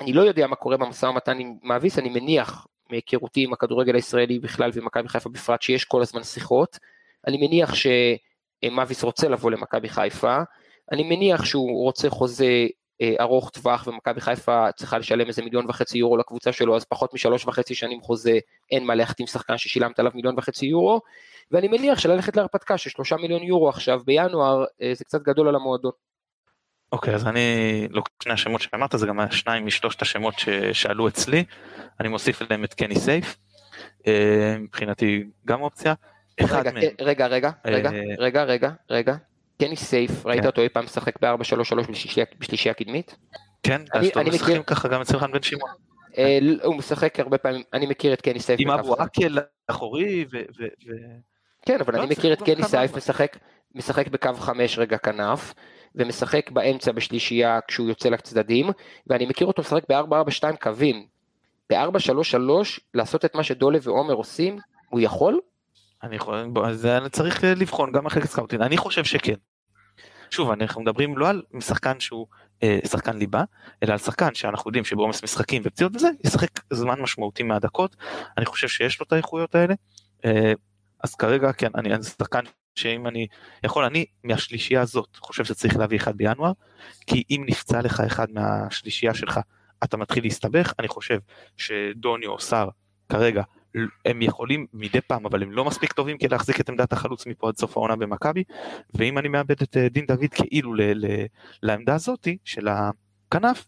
אני לא יודע מה קורה במשא ומתן עם מאביס, אני מניח מהיכרותי עם הכדורגל הישראלי בכלל ומכבי חיפה בפרט שיש כל הזמן שיחות. אני מניח שמאביס רוצה לבוא למכבי חיפה, אני מניח שהוא רוצה חוזה אה, ארוך טווח ומכבי חיפה צריכה לשלם איזה מיליון וחצי יורו לקבוצה שלו, אז פחות משלוש וחצי שנים חוזה, אין מה להחתים שחקן ששילמת עליו מיליון וחצי יורו, ואני מניח שללכת להרפתקה של שלושה מיליון יורו עכשיו בינואר, אה, זה קצת גדול על המועדון. אוקיי, okay, אז אני לוקח שני השמות שאמרת, זה גם השניים משלושת השמות ששאלו אצלי, אני מוסיף להם את קני סייף, אה, מבחינתי גם אופציה. רגע, מהם, רגע, רגע, רגע, רגע, רגע, רגע, קני סייף, ראית כן. אותו אי פעם משחק ב-4-3-3 בשלישייה קדמית? כן, אז טוב משחקים ככה גם אצל חן בן שמעון. אה, הוא משחק הרבה פעמים, אני מכיר את קני סייף. עם אבו עקל אחורי ו... כן, אבל לא, אני מכיר את קני סייף משחק בקו 5 רגע כנף, ומשחק באמצע בשלישייה כשהוא יוצא לצדדים, ואני מכיר אותו משחק ב-4-4-2 קווים. ב-4-3-3 לעשות את מה שדולה ועומר עושים, הוא יכול? אני יכול, אז צריך לבחון גם אחרי סקאוטינג, אני חושב שכן. שוב, אנחנו מדברים לא על שחקן שהוא אה, שחקן ליבה, אלא על שחקן שאנחנו יודעים שבעומס משחקים ופציעות וזה, ישחק זמן משמעותי מהדקות, אני חושב שיש לו את האיכויות האלה, אה, אז כרגע כן, אני, אני שחקן שאם אני יכול, אני מהשלישייה הזאת חושב שצריך להביא אחד בינואר, כי אם נפצע לך אחד מהשלישייה שלך, אתה מתחיל להסתבך, אני חושב שדוניו או סער כרגע הם יכולים מדי פעם אבל הם לא מספיק טובים כדי להחזיק את עמדת החלוץ מפה עד סוף העונה במכבי ואם אני מאבד את אה, דין דוד כאילו ל, ל, לעמדה הזאתי של הכנף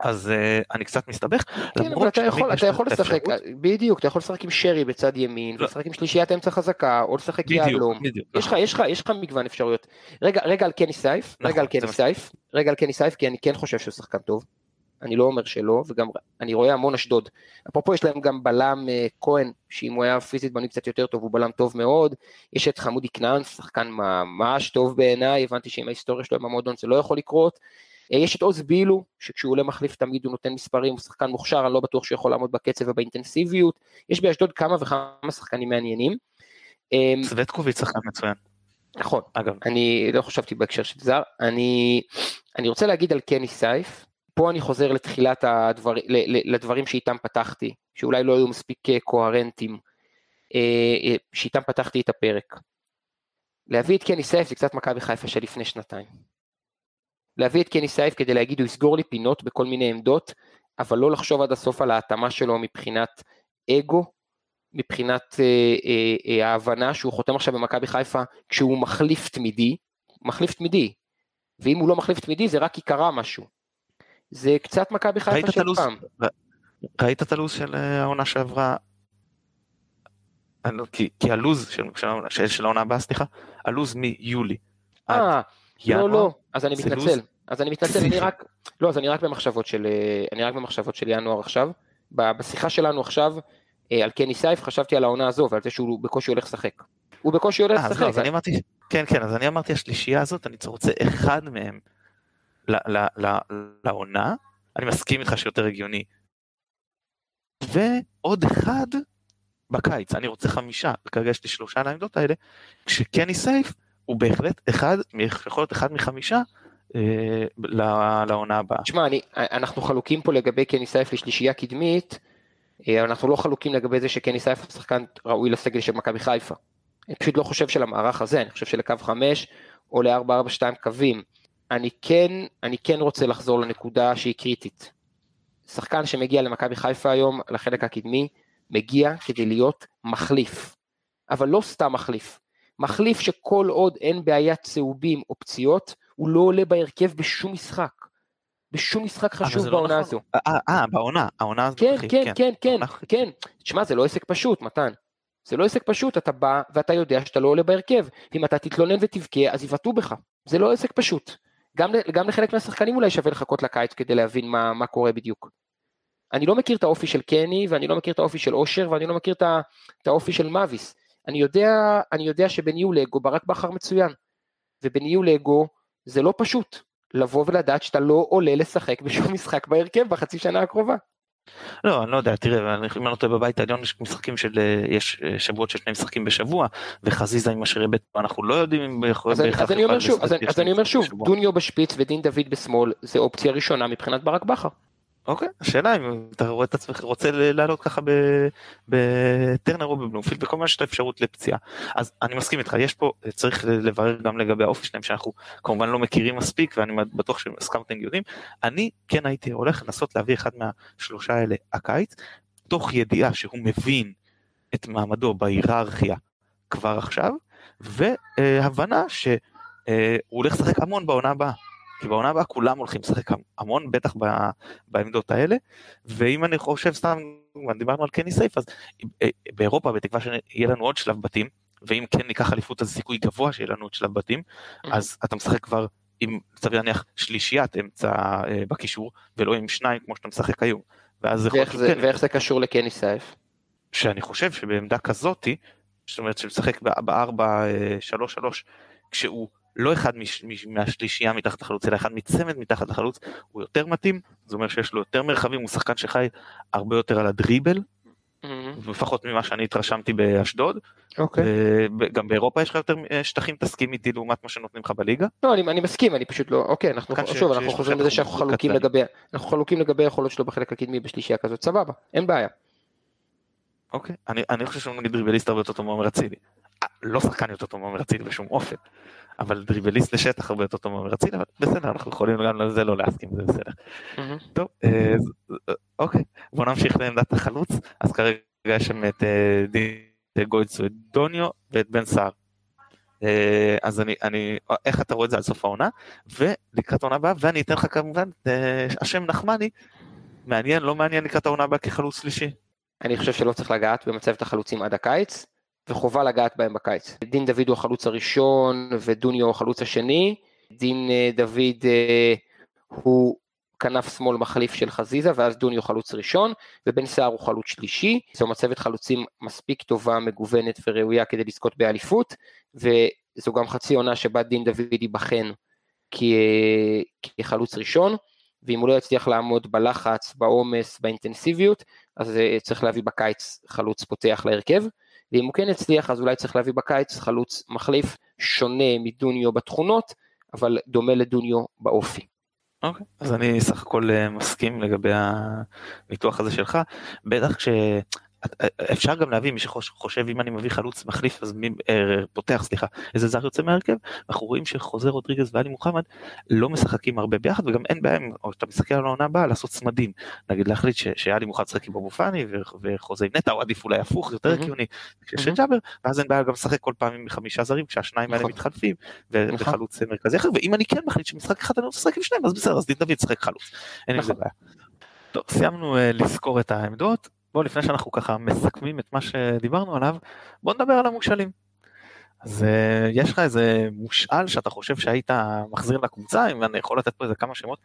אז uh, אני קצת מסתבך. כן, אבל אתה יכול, אתה יכול לשחק, בדיוק, אתה יכול לשחק עם שרי בצד ימין, לא. לשחק עם שלישיית אמצע חזקה, או לשחק יהלום. יש לך, יש לך, יש לך מגוון אפשרויות. רגע, רגע על קני סייף, רגע על נכון, קני סייף, רגע על קני סייף, כי אני כן חושב שהוא שחקן טוב. אני לא אומר שלא, וגם אני רואה המון אשדוד. אפרופו יש להם גם בלם uh, כהן, שאם הוא היה פיזית בנוי קצת יותר טוב, הוא בלם טוב מאוד. יש את חמודי כנען, שחקן ממש טוב בעיניי, הבנתי שעם ההיסטוריה שלו עם המועדון זה לא יכול לקרות. Uh, יש את עוז בילו, שכשהוא עולה מחליף תמיד הוא נותן מספרים, הוא שחקן מוכשר, אני לא בטוח שהוא יכול לעמוד בקצב ובאינטנסיביות. יש באשדוד כמה וכמה שחקנים מעניינים. אמ, סווטקוביץ' שחקן מצוין. נכון, אגב, אני לא חשבתי בהקשר של זר, אני, אני רוצה להגיד על קני סייף, פה אני חוזר לתחילת הדבר, לדברים שאיתם פתחתי, שאולי לא היו מספיק אה, קוהרנטיים, אה, אה, שאיתם פתחתי את הפרק. להביא את קני סייף זה קצת מכבי חיפה של לפני שנתיים. להביא את קני סייף כדי להגיד הוא יסגור לי פינות בכל מיני עמדות, אבל לא לחשוב עד הסוף על ההתאמה שלו מבחינת אגו, מבחינת אה, אה, ההבנה שהוא חותם עכשיו במכבי חיפה כשהוא מחליף תמידי, מחליף תמידי, ואם הוא לא מחליף תמידי זה רק כי קרה משהו. זה קצת מכבי חיפה של פעם. ראית את הלו"ז של אה, העונה שעברה? לא, כי, כי הלו"ז של, של, של העונה הבאה, סליחה, הלו"ז מיולי. אה, לא, לא, אז אני מתנצל. אז אני מתנצל, אני [LAUGHS] רק, לא, אז אני רק במחשבות של, אה, אני רק במחשבות של ינואר עכשיו. בשיחה שלנו עכשיו, אה, על קני סייף, חשבתי על העונה הזו ועל זה שהוא בקושי הולך לשחק. הוא בקושי הולך לשחק. לא, אז אני אמרתי, כן, כן, אז אני אמרתי השלישייה הזאת, אני רוצה אחד מהם לעונה, אני מסכים איתך שיותר הגיוני. ועוד אחד בקיץ, אני רוצה חמישה, וכרגע יש לי שלושה לעמדות האלה, כשקני סייף הוא בהחלט אחד, יכול להיות אחד מחמישה אה, לעונה הבאה. תשמע, אנחנו חלוקים פה לגבי קני סייף לשלישייה קדמית, אה, אנחנו לא חלוקים לגבי זה שקני סייף הוא שחקן ראוי לסגל של מכבי חיפה. אני פשוט לא חושב שלמערך הזה, אני חושב שלקו 5 או ל-442 קווים. אני כן, אני כן רוצה לחזור לנקודה שהיא קריטית. שחקן שמגיע למכבי חיפה היום, לחלק הקדמי, מגיע כדי להיות מחליף. אבל לא סתם מחליף. מחליף שכל עוד אין בעיית צהובים או פציעות, הוא לא עולה בהרכב בשום משחק. בשום משחק חשוב לא בעונה לא הזו. אה, אה, בעונה, העונה הזו. כן, כן, כן, כן, כן. תשמע, זה לא עסק פשוט, מתן. זה לא עסק פשוט, אתה בא ואתה יודע שאתה לא עולה בהרכב. אם אתה תתלונן ותבכה, אז יבעטו בך. זה לא עסק פשוט. גם, גם לחלק מהשחקנים אולי שווה לחכות לקיץ כדי להבין מה, מה קורה בדיוק. אני לא מכיר את האופי של קני, ואני לא מכיר את האופי של אושר, ואני לא מכיר את, את האופי של מאביס. אני יודע, אני יודע שבניהול אגו ברק בכר מצוין, ובניהול אגו זה לא פשוט לבוא ולדעת שאתה לא עולה לשחק בשום משחק בהרכב בחצי שנה הקרובה. לא, אני לא יודע, תראה, אם אני לא טועה בבית העליון יש משחקים של, אה, יש אה, שבועות של שני משחקים בשבוע, וחזיזה עם אשרי בית, אנחנו לא יודעים אם בהכרח... אז אני אומר שוב, דוניו בשפיץ ודין דוד בשמאל, זה אופציה ראשונה מבחינת ברק בכר. אוקיי, השאלה אם אתה רואה את עצמך רוצה לעלות ככה בטרנר או בבלומפילד מיני שאתה אפשרות לפציעה. אז אני מסכים איתך, יש פה, צריך לברר גם לגבי האופי שלהם שאנחנו כמובן לא מכירים מספיק ואני בטוח שסקאוטינג יודעים. אני כן הייתי הולך לנסות להביא אחד מהשלושה האלה הקיץ, תוך ידיעה שהוא מבין את מעמדו בהיררכיה כבר עכשיו, והבנה שהוא הולך לשחק המון בעונה הבאה. כי בעונה הבאה כולם הולכים לשחק המון, בטח בעמדות האלה, ואם אני חושב סתם, דיברנו על קני סייף, אז אה, באירופה, בתקווה שיהיה לנו עוד שלב בתים, ואם כן ניקח אליפות אז סיכוי גבוה שיהיה לנו עוד שלב בתים, אז אתה משחק כבר עם, סביר להניח, שלישיית אמצע אה, בקישור, ולא עם שניים כמו שאתה משחק היום. ואז ואיך, זה, כן. ואיך זה קשור לקני סייף? שאני חושב שבעמדה כזאתי, זאת אומרת שמשחק בארבע, אה, שלוש, שלוש, כשהוא לא אחד מש, מש, מהשלישייה מתחת לחלוץ, אלא אחד מצמד מתחת לחלוץ, הוא יותר מתאים, זה אומר שיש לו יותר מרחבים, הוא שחקן שחי הרבה יותר על הדריבל, לפחות ממה שאני התרשמתי באשדוד. אוקיי. גם באירופה יש לך יותר שטחים, תסכים איתי לעומת מה שנותנים לך בליגה? לא, אני, אני מסכים, אני פשוט לא, אוקיי, אנחנו, שוב, אנחנו חוזרים לזה שאנחנו חלוקים לגבי, אנחנו חלוקים לגבי היכולות שלו בחלק הקדמי בשלישייה כזאת, סבבה, אין בעיה. אוקיי, אני, אני חושב שהוא נגיד דריבליסט הרבה יותר טוב מעומר אצילי. אה, לא שחקן יותר טוב מעומר אצילי בשום אופן, אבל דריבליסט לשטח הרבה יותר טוב מעומר אצילי, אבל בסדר, אנחנו יכולים גם לזה לא להסכים, זה בסדר. טוב, אה, אה, אוקיי, בוא נמשיך לעמדת החלוץ, אז כרגע יש שם את גוידסו, את דוניו ואת בן סער. אז אני, אני, איך אתה רואה את זה על סוף העונה, ולקראת העונה הבאה, ואני אתן לך כמובן השם נחמני, מעניין, לא מעניין לקראת העונה הבאה כחלוץ שלישי. אני חושב שלא צריך לגעת במצבת החלוצים עד הקיץ, וחובה לגעת בהם בקיץ. דין דוד הוא החלוץ הראשון ודוניו הוא החלוץ השני. דין אה, דוד אה, הוא כנף שמאל מחליף של חזיזה ואז דוניו חלוץ ראשון ובן סער הוא חלוץ שלישי. זו מצבת חלוצים מספיק טובה, מגוונת וראויה כדי לזכות באליפות וזו גם חצי עונה שבה דין דוד ייבחן כחלוץ ראשון. ואם הוא לא יצליח לעמוד בלחץ, בעומס, באינטנסיביות, אז אה, צריך להביא בקיץ חלוץ פותח להרכב, ואם הוא כן יצליח אז אולי צריך להביא בקיץ חלוץ מחליף שונה מדוניו בתכונות, אבל דומה לדוניו באופי. אוקיי, okay. אז אני סך הכל אה, מסכים לגבי הניתוח הזה שלך, בטח כש... אפשר גם להביא מי שחושב אם אני מביא חלוץ מחליף אז מי אה, פותח סליחה איזה זר יוצא מהרכב אנחנו רואים שחוזר רודריגז ואלי מוחמד לא משחקים הרבה ביחד וגם אין בהם או אתה מסתכל על העונה הבאה לעשות צמדים נגיד להחליט שאלי מוחמד משחק עם אבו פאני וחוזה עם נטע או עדיף אולי הפוך יותר הגיוני של ג'אבר ואז אין בעיה גם לשחק כל פעם עם חמישה זרים כשהשניים האלה נכון. מתחלפים נכון. וחלוץ מרכזי אחר ואם אני כן מחליט שמשחק אחד אני רוצה לשחק עם שניים אז בסדר אז דין דוד ישחק חלוץ אין עם זה נכון. בעיה. טוב סיימנו אה, לזכור את העמדות בוא לפני שאנחנו ככה מסכמים את מה שדיברנו עליו, בוא נדבר על המושאלים. אז uh, יש לך איזה מושאל שאתה חושב שהיית מחזיר לקבוצה, אם אני יכול לתת פה איזה כמה שמות,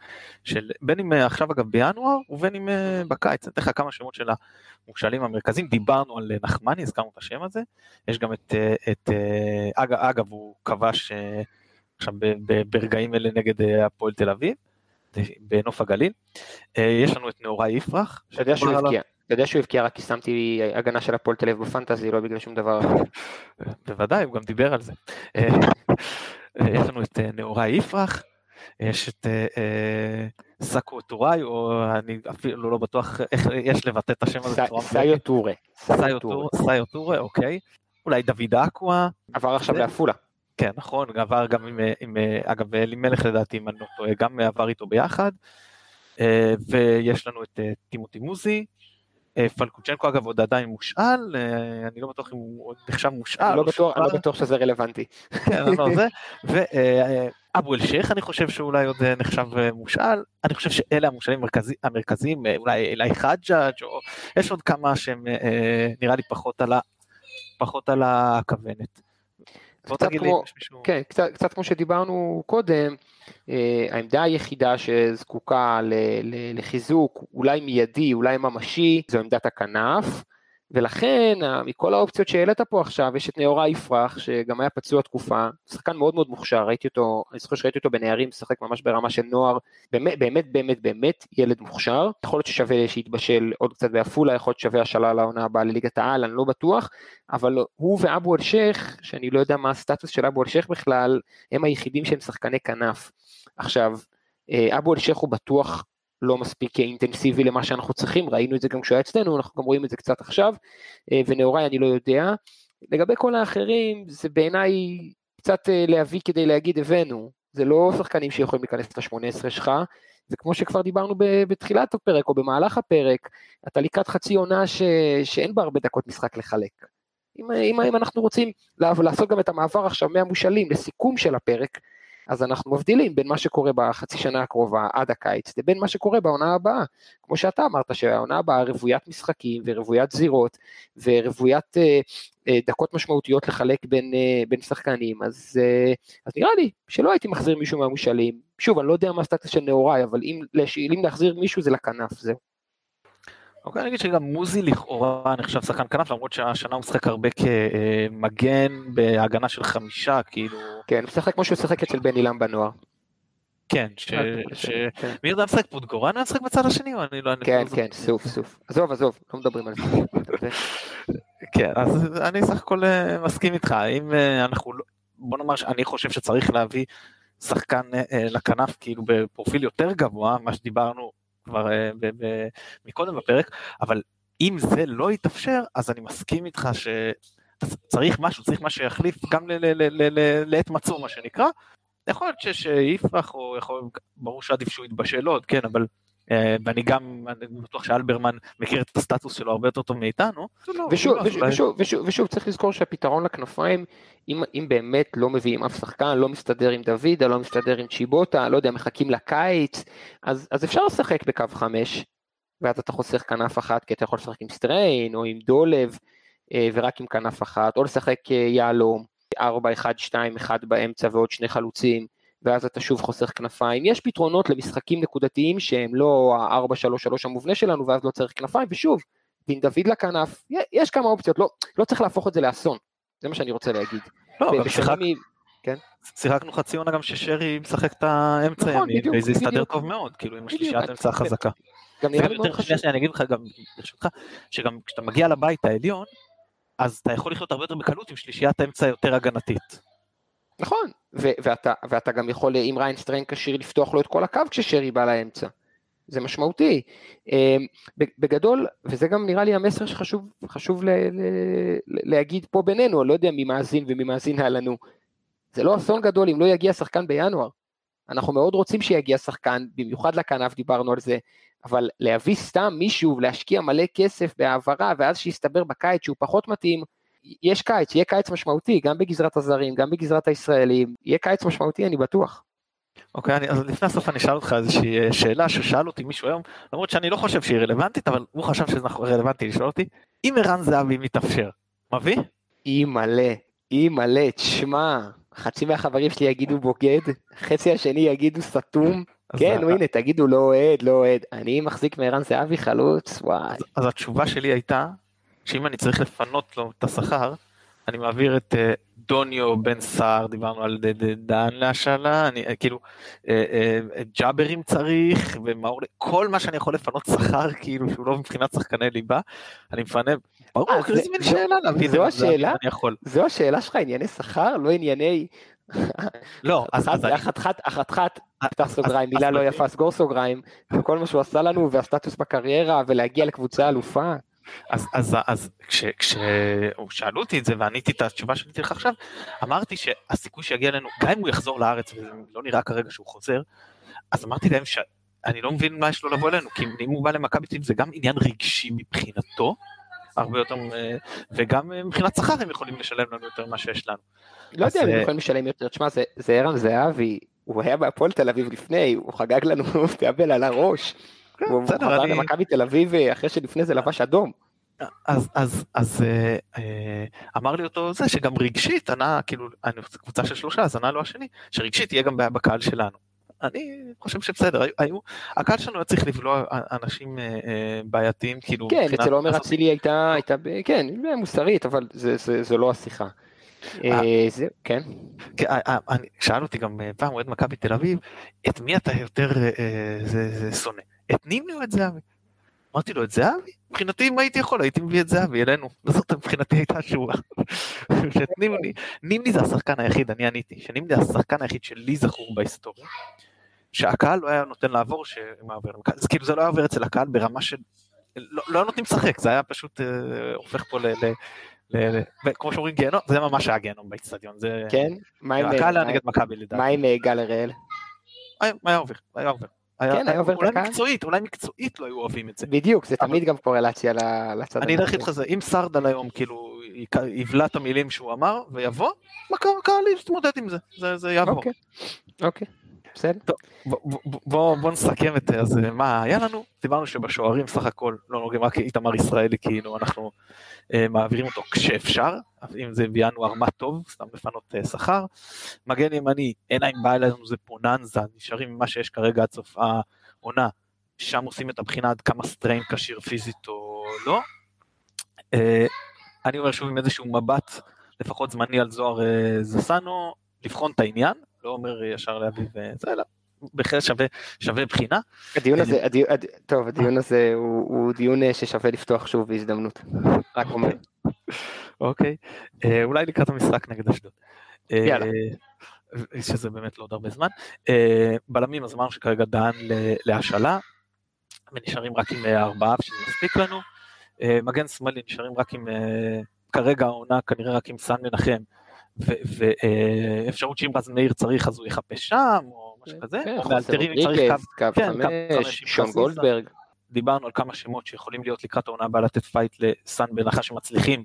של בין אם uh, עכשיו אגב בינואר ובין אם uh, בקיץ, אני אתן לך כמה שמות של המושאלים המרכזיים, דיברנו על נחמני, הזכרנו את השם הזה, יש גם את, את אגב, אגב הוא כבש עכשיו ברגעים אלה נגד הפועל תל אביב, בנוף הגליל, יש לנו את נאורי יפרח. אתה יודע שהוא הבקיע. יודע שהוא הבקיע רק כי שמתי הגנה של הפועל תל אביב בפנטזי, לא בגלל שום דבר אחר. [LAUGHS] בוודאי, הוא גם דיבר על זה. אה, יש לנו את אה, נאורי יפרח, יש את אה, סאקו טוראי, או אני אפילו לא בטוח איך יש לבטא את השם הזה. סאיו טורה. סאיו טורה, אוקיי. אולי דוד אקווה. עבר עכשיו לעפולה. כן, נכון, עבר גם עם, אגב, אלימלך לדעתי, אם אני לא טועה, גם עבר איתו ביחד. ויש לנו את טימותי מוזי, אה, פלקוצ'נקו אגב עוד עדיין מושאל, אה, אני לא בטוח אם הוא עוד נחשב מושאל. לא בטוח, אני לא בטוח שזה רלוונטי. כן, לא, [LAUGHS] זה, ואבו אל-שייח אני חושב שאולי עוד אה, נחשב מושאל, אני חושב שאלה המושאלים המרכזיים, אולי אלי חג'אג' או יש עוד כמה שהם נראה לי פחות על, קצת כמו, כן, קצת, קצת כמו שדיברנו קודם, אה, העמדה היחידה שזקוקה לחיזוק, אולי מיידי, אולי ממשי, זו עמדת הכנף. ולכן מכל האופציות שהעלית פה עכשיו יש את נאורה יפרח שגם היה פצוע תקופה, שחקן מאוד מאוד מוכשר, ראיתי אותו, אני זוכר שראיתי אותו בנערים משחק ממש ברמה של נוער, באמת באמת באמת באמת ילד מוכשר, יכול להיות ששווה שיתבשל עוד קצת בעפולה, יכול להיות שווה השאלה לעונה הבאה לליגת העל, אני לא בטוח, אבל הוא ואבו אלשיך, שאני לא יודע מה הסטטוס של אבו אלשיך בכלל, הם היחידים שהם שחקני כנף. עכשיו, אה, אבו אלשיך הוא בטוח לא מספיק אינטנסיבי למה שאנחנו צריכים, ראינו את זה גם כשהוא היה אצלנו, אנחנו גם רואים את זה קצת עכשיו, אה, ונאוריי אני לא יודע. לגבי כל האחרים, זה בעיניי קצת אה, להביא כדי להגיד הבאנו, זה לא שחקנים שיכולים להיכנס ל-18 שלך, וכמו שכבר דיברנו בתחילת הפרק או במהלך הפרק, אתה לקראת חצי עונה ש... שאין בה הרבה דקות משחק לחלק. אם, אם, אם אנחנו רוצים לעשות גם את המעבר עכשיו מהמושאלים לסיכום של הפרק, אז אנחנו מבדילים בין מה שקורה בחצי שנה הקרובה עד הקיץ לבין מה שקורה בעונה הבאה. כמו שאתה אמרת שהעונה הבאה רוויית משחקים ורוויית זירות ורוויית אה, אה, דקות משמעותיות לחלק בין, אה, בין שחקנים, אז, אה, אז נראה לי שלא הייתי מחזיר מישהו מהמושאלים. שוב, אני לא יודע מה הסטטוס של נאוריי, אבל אם, אם להחזיר מישהו זה לכנף, זהו. אוקיי, אני אגיד שגם מוזי לכאורה נחשב שחקן כנף, למרות שהשנה הוא משחק הרבה כמגן בהגנה של חמישה, כאילו... כן, משחק כמו שהוא משחק אצל בן אילם בנוער. כן, מי יודע לשחק פה, דגורן משחק בצד השני או אני לא... כן, כן, סוף, סוף. עזוב, עזוב, לא מדברים על זה. כן, אז אני סך הכל מסכים איתך, אם אנחנו, לא- בוא נאמר שאני חושב שצריך להביא שחקן לכנף כאילו בפרופיל יותר גבוה, מה שדיברנו כבר מקודם בפרק, אבל אם זה לא יתאפשר, אז אני מסכים איתך שצריך משהו, צריך משהו שיחליף גם לעת מצור מה שנקרא. יכול להיות שיפרח, או יכול, ברור שעדיף שהוא יתבשל עוד, כן, אבל, אה, ואני גם, אני בטוח שאלברמן מכיר את הסטטוס שלו הרבה יותר טוב מאיתנו. לא, ושוב, לא, ושוב, ושוב, ושוב, ושוב, צריך לזכור שהפתרון לכנפיים, אם, אם באמת לא מביאים אף שחקן, לא מסתדר עם דוידה, לא מסתדר עם צ'יבוטה, לא יודע, מחכים לקיץ, אז, אז אפשר לשחק בקו חמש, ואז אתה חוסך כנף אחת, כי אתה יכול לשחק עם סטריין, או עם דולב, אה, ורק עם כנף אחת, או לשחק אה, יהלום, 4, 1, 2, 1 באמצע ועוד שני חלוצים, ואז אתה שוב חוסך כנפיים. יש פתרונות למשחקים נקודתיים שהם לא ה-4-3-3 המובנה שלנו, ואז לא צריך כנפיים, ושוב, דין דוד לכנף, יש כמה אופציות, לא, לא צריך להפוך את זה לאסון, זה מה שאני רוצה להגיד. לא, גם שיחק... מ... כן? שיחקנו חצי עונה גם ששרי משחק את האמצע נכון, ימין, וזה יסתדר טוב מאוד, כאילו עם השלישיית אמצע החזקה. גם נראה לי מאוד חשוב. אני אגיד לך גם, ברשותך, שגם כשאתה מגיע לבית העליון, אז אתה יכול לחיות הרבה יותר בקלות עם שלישיית האמצע יותר הגנתית. נכון, ו- ואתה, ואתה גם יכול, אם ריין סטריין כשיר, לפתוח לו את כל הקו כששרי בא לאמצע. זה משמעותי. אמ, בגדול, וזה גם נראה לי המסר שחשוב חשוב ל- ל- להגיד פה בינינו, אני לא יודע מי מאזין ומי מאזין היה לנו. זה לא אסון גדול אם לא יגיע שחקן בינואר. אנחנו מאוד רוצים שיגיע שחקן, במיוחד לכנף דיברנו על זה, אבל להביא סתם מישהו ולהשקיע מלא כסף בהעברה ואז שיסתבר בקיץ שהוא פחות מתאים, יש קיץ, יהיה קיץ משמעותי, גם בגזרת הזרים, גם בגזרת הישראלים, יהיה קיץ משמעותי אני בטוח. אוקיי, okay, אז לפני הסוף אני אשאל אותך איזושהי אה, שאלה ששאל אותי מישהו היום, למרות שאני לא חושב שהיא רלוונטית, אבל הוא חשב שזה נכון, רלוונטי לשאול אותי, אם ערן זהבי מתאפשר, מביא? אי מלא, אי מלא, תשמע, חצי מהחברים שלי יגידו בוגד, חצי השני יגידו סתום, כן, הנה, תגידו לא אוהד, לא אוהד. אני מחזיק מערן זהבי חלוץ, וואי. אז התשובה שלי הייתה, שאם אני צריך לפנות לו את השכר, אני מעביר את אה, דוניו בן סער, דיברנו על דן להשאלה, אני אה, כאילו, אה, ג'אברים צריך, ומאור, כל מה שאני יכול לפנות שכר, כאילו, שהוא לא מבחינת שחקני ליבה, אני מפנה, ברור, זה מין שאלה להביא את זה, אני יכול. זו השאלה שלך, ענייני שכר, לא ענייני... [LAUGHS] לא, אז אחת אחת, אחת אחת, פתח סוגריים, מילה לא יפה, סגור סוגריים, וכל מה שהוא עשה לנו, והסטטוס בקריירה, ולהגיע לקבוצה אלופה. אז, אז, אז כש, כשהוא שאלו אותי את זה ועניתי את התשובה שעניתי לך עכשיו, אמרתי שהסיכוי שיגיע אלינו, גם אם הוא יחזור לארץ וזה לא נראה כרגע שהוא חוזר, אז אמרתי להם שאני לא מבין מה יש לו לבוא אלינו, כי אם הוא בא למכבי תל זה גם עניין רגשי מבחינתו, הרבה יותר, וגם מבחינת שכר הם יכולים לשלם לנו יותר ממה שיש לנו. לא יודע אם הם אה, יכולים לשלם יותר, תשמע זה ערן זהבי, הוא היה בהפועל תל אביב לפני, הוא חגג לנו [LAUGHS] פיאבל על הראש. כן, הוא חזר למכבי תל אביב אה, אחרי שלפני זה לבש אדום. אז אז אז אה, אה, אמר לי אותו זה שגם רגשית ענה כאילו אני קבוצה של שלושה אז ענה לו השני שרגשית יהיה גם בעיה בקהל שלנו. אני חושב שבסדר היו הקהל שלנו היה צריך לבלוע אנשים בעייתיים כאילו. כן אצל עומר אצילי הייתה הייתה כן מוסרית אבל זה לא השיחה. כן. שאל אותי גם פעם אוהד מכבי תל אביב את מי אתה יותר שונא את נימני או את זהבי? אמרתי לו את זהבי? מבחינתי אם הייתי יכול הייתי מביא את זהבי אלינו. זאת מבחינתי הייתה התשובה. נימני, נימני זה השחקן היחיד, אני עניתי, שנימני זה השחקן היחיד שלי זכור בהיסטוריה. שהקהל לא היה נותן לעבור שמעבר זה כאילו זה לא היה עובר אצל הקהל ברמה של, לא, לא נותנים לשחק, זה היה פשוט אה, הופך פה ל... ל כמו שאומרים גיהנום, זה ממש היה גיהנום באיצטדיון, זה... כן? הקהל היה נגד מכבי לדעתי. מה עם אה, גל הראל? היה עובר, היה עובר. כן, היה עובר אולי מקצועית, אולי מקצועית לא היו אוהבים את זה. בדיוק, זה תמיד גם קורלציה לצד אני אלך איתך זה, אם סרדל היום כאילו יבלע את המילים שהוא אמר ויבוא, הקהל יתמודד עם זה, זה יעבור. אוקיי, אוקיי. בסדר. בוא נסכם את זה, אז אה, מה היה לנו? דיברנו שבשוערים סך הכל לא נוגעים רק איתמר ישראלי, כאילו אנחנו אה, מעבירים אותו כשאפשר, אם זה בינואר מה טוב, סתם לפנות אה, שכר. מגן ימני, להם בעיה לנו זה פוננזה, נשארים עם מה שיש כרגע עד סוף העונה, שם עושים את הבחינה עד כמה סטריין כשיר פיזית או לא. אני אומר שוב עם איזשהו מבט, לפחות זמני על זוהר זסנו, לבחון את העניין, לא אומר ישר להביא וזה, אלא בהחלט שווה, שווה בחינה. הדיון הזה, הדיון, הד... טוב, הדיון הזה הוא, הוא דיון ששווה לפתוח שוב בהזדמנות, רק אומר. אוקיי, אולי לקראת המשחק נגד אשדוד. יאללה. שזה באמת לא עוד הרבה זמן. בלמים אז אמרנו שכרגע דן להשאלה, ונשארים רק עם ארבעה, שזה מספיק לנו. מגן שמאלי נשארים רק עם, כרגע העונה כנראה רק עם סן מנחם, ואפשרות שאם רז מאיר צריך אז הוא יחפש שם, או משהו כזה, כן, או מאלתרים אם צריך קו כן, חמש, שון גולדברג. דיברנו על כמה שמות שיכולים להיות לקראת העונה הבאה לתת פייט לסאן בהנחה שמצליחים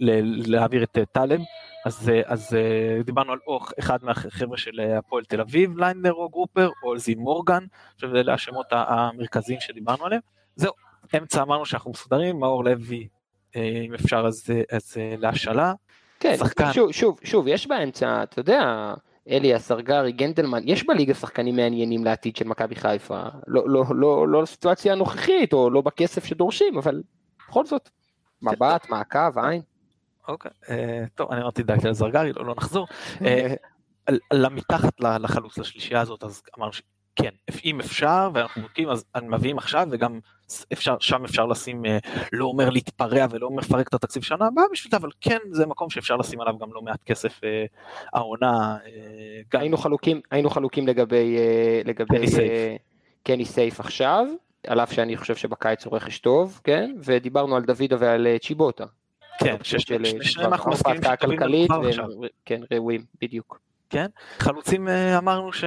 להעביר את טלב, אז, אז דיברנו על או אחד מהחבר'ה של הפועל תל אביב, ליינר או גרופר, או זיו מורגן, שאלה השמות המרכזיים שדיברנו עליהם. זהו, אמצע אמרנו שאנחנו מסודרים, מאור לוי, אם אפשר אז, אז להשאלה. כן, שחקן. שוב, שוב, שוב, יש באמצע, אתה יודע, אליאס, ארגרי, גנדלמן, יש בליגה שחקנים מעניינים לעתיד של מכבי חיפה, לא, לא, לא, לא לסיטואציה הנוכחית, או לא בכסף שדורשים, אבל בכל זאת, מבט, מעקב, עין. אוקיי, טוב, אני אמרתי די על זרגרי, לא, לא נחזור. [LAUGHS] למתחת לחלוץ לשלישייה הזאת, אז אמרנו שכן, אם אפשר, ואנחנו בודקים, אז מביאים עכשיו, וגם אפשר, שם אפשר לשים, לא אומר להתפרע ולא אומר לפרק את התקציב שנה הבאה בשביל זה, אבל כן זה מקום שאפשר לשים עליו גם לא מעט כסף העונה. היינו חלוקים, היינו חלוקים לגבי, לגבי קני סייף עכשיו, על אף שאני חושב שבקיץ הוא רכש טוב, כן, ודיברנו על דוידה ועל צ'יבוטה. כן, ששניהם אנחנו מסכימים שטובים עכשיו. כן, ראויים, בדיוק. כן, חלוצים אמרנו ש,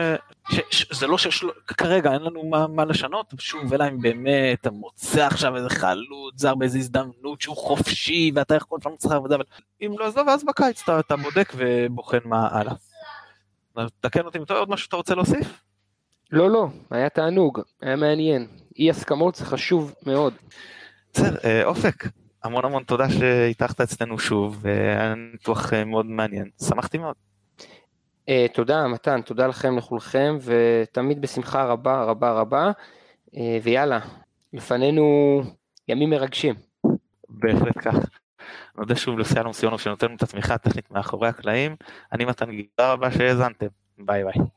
ש, ש, זה לא שכרגע אין לנו מה, מה לשנות, שוב אלא אם באמת אתה מוצא עכשיו איזה חלוץ זר באיזה הזדמנות שהוא חופשי ואתה יכול פעם צריך וזה, אבל אם לא עזוב אז בקיץ אתה, אתה בודק ובוחן מה הלאה. תקן אותי אם עוד משהו שאתה רוצה להוסיף? לא לא, היה תענוג, היה מעניין, אי הסכמות זה חשוב מאוד. בסדר, אופק, המון המון תודה שהתארחת אצלנו שוב, והיה ניתוח מאוד מעניין, שמחתי מאוד. Uh, תודה מתן, תודה לכם לכולכם, ותמיד בשמחה רבה רבה רבה, uh, ויאללה, לפנינו ימים מרגשים. בהחלט כך. נודה שוב לסיאלום סיונוב שנותן את התמיכה הטכנית מאחורי הקלעים, אני מתן גידה רבה שהאזנתם, ביי ביי.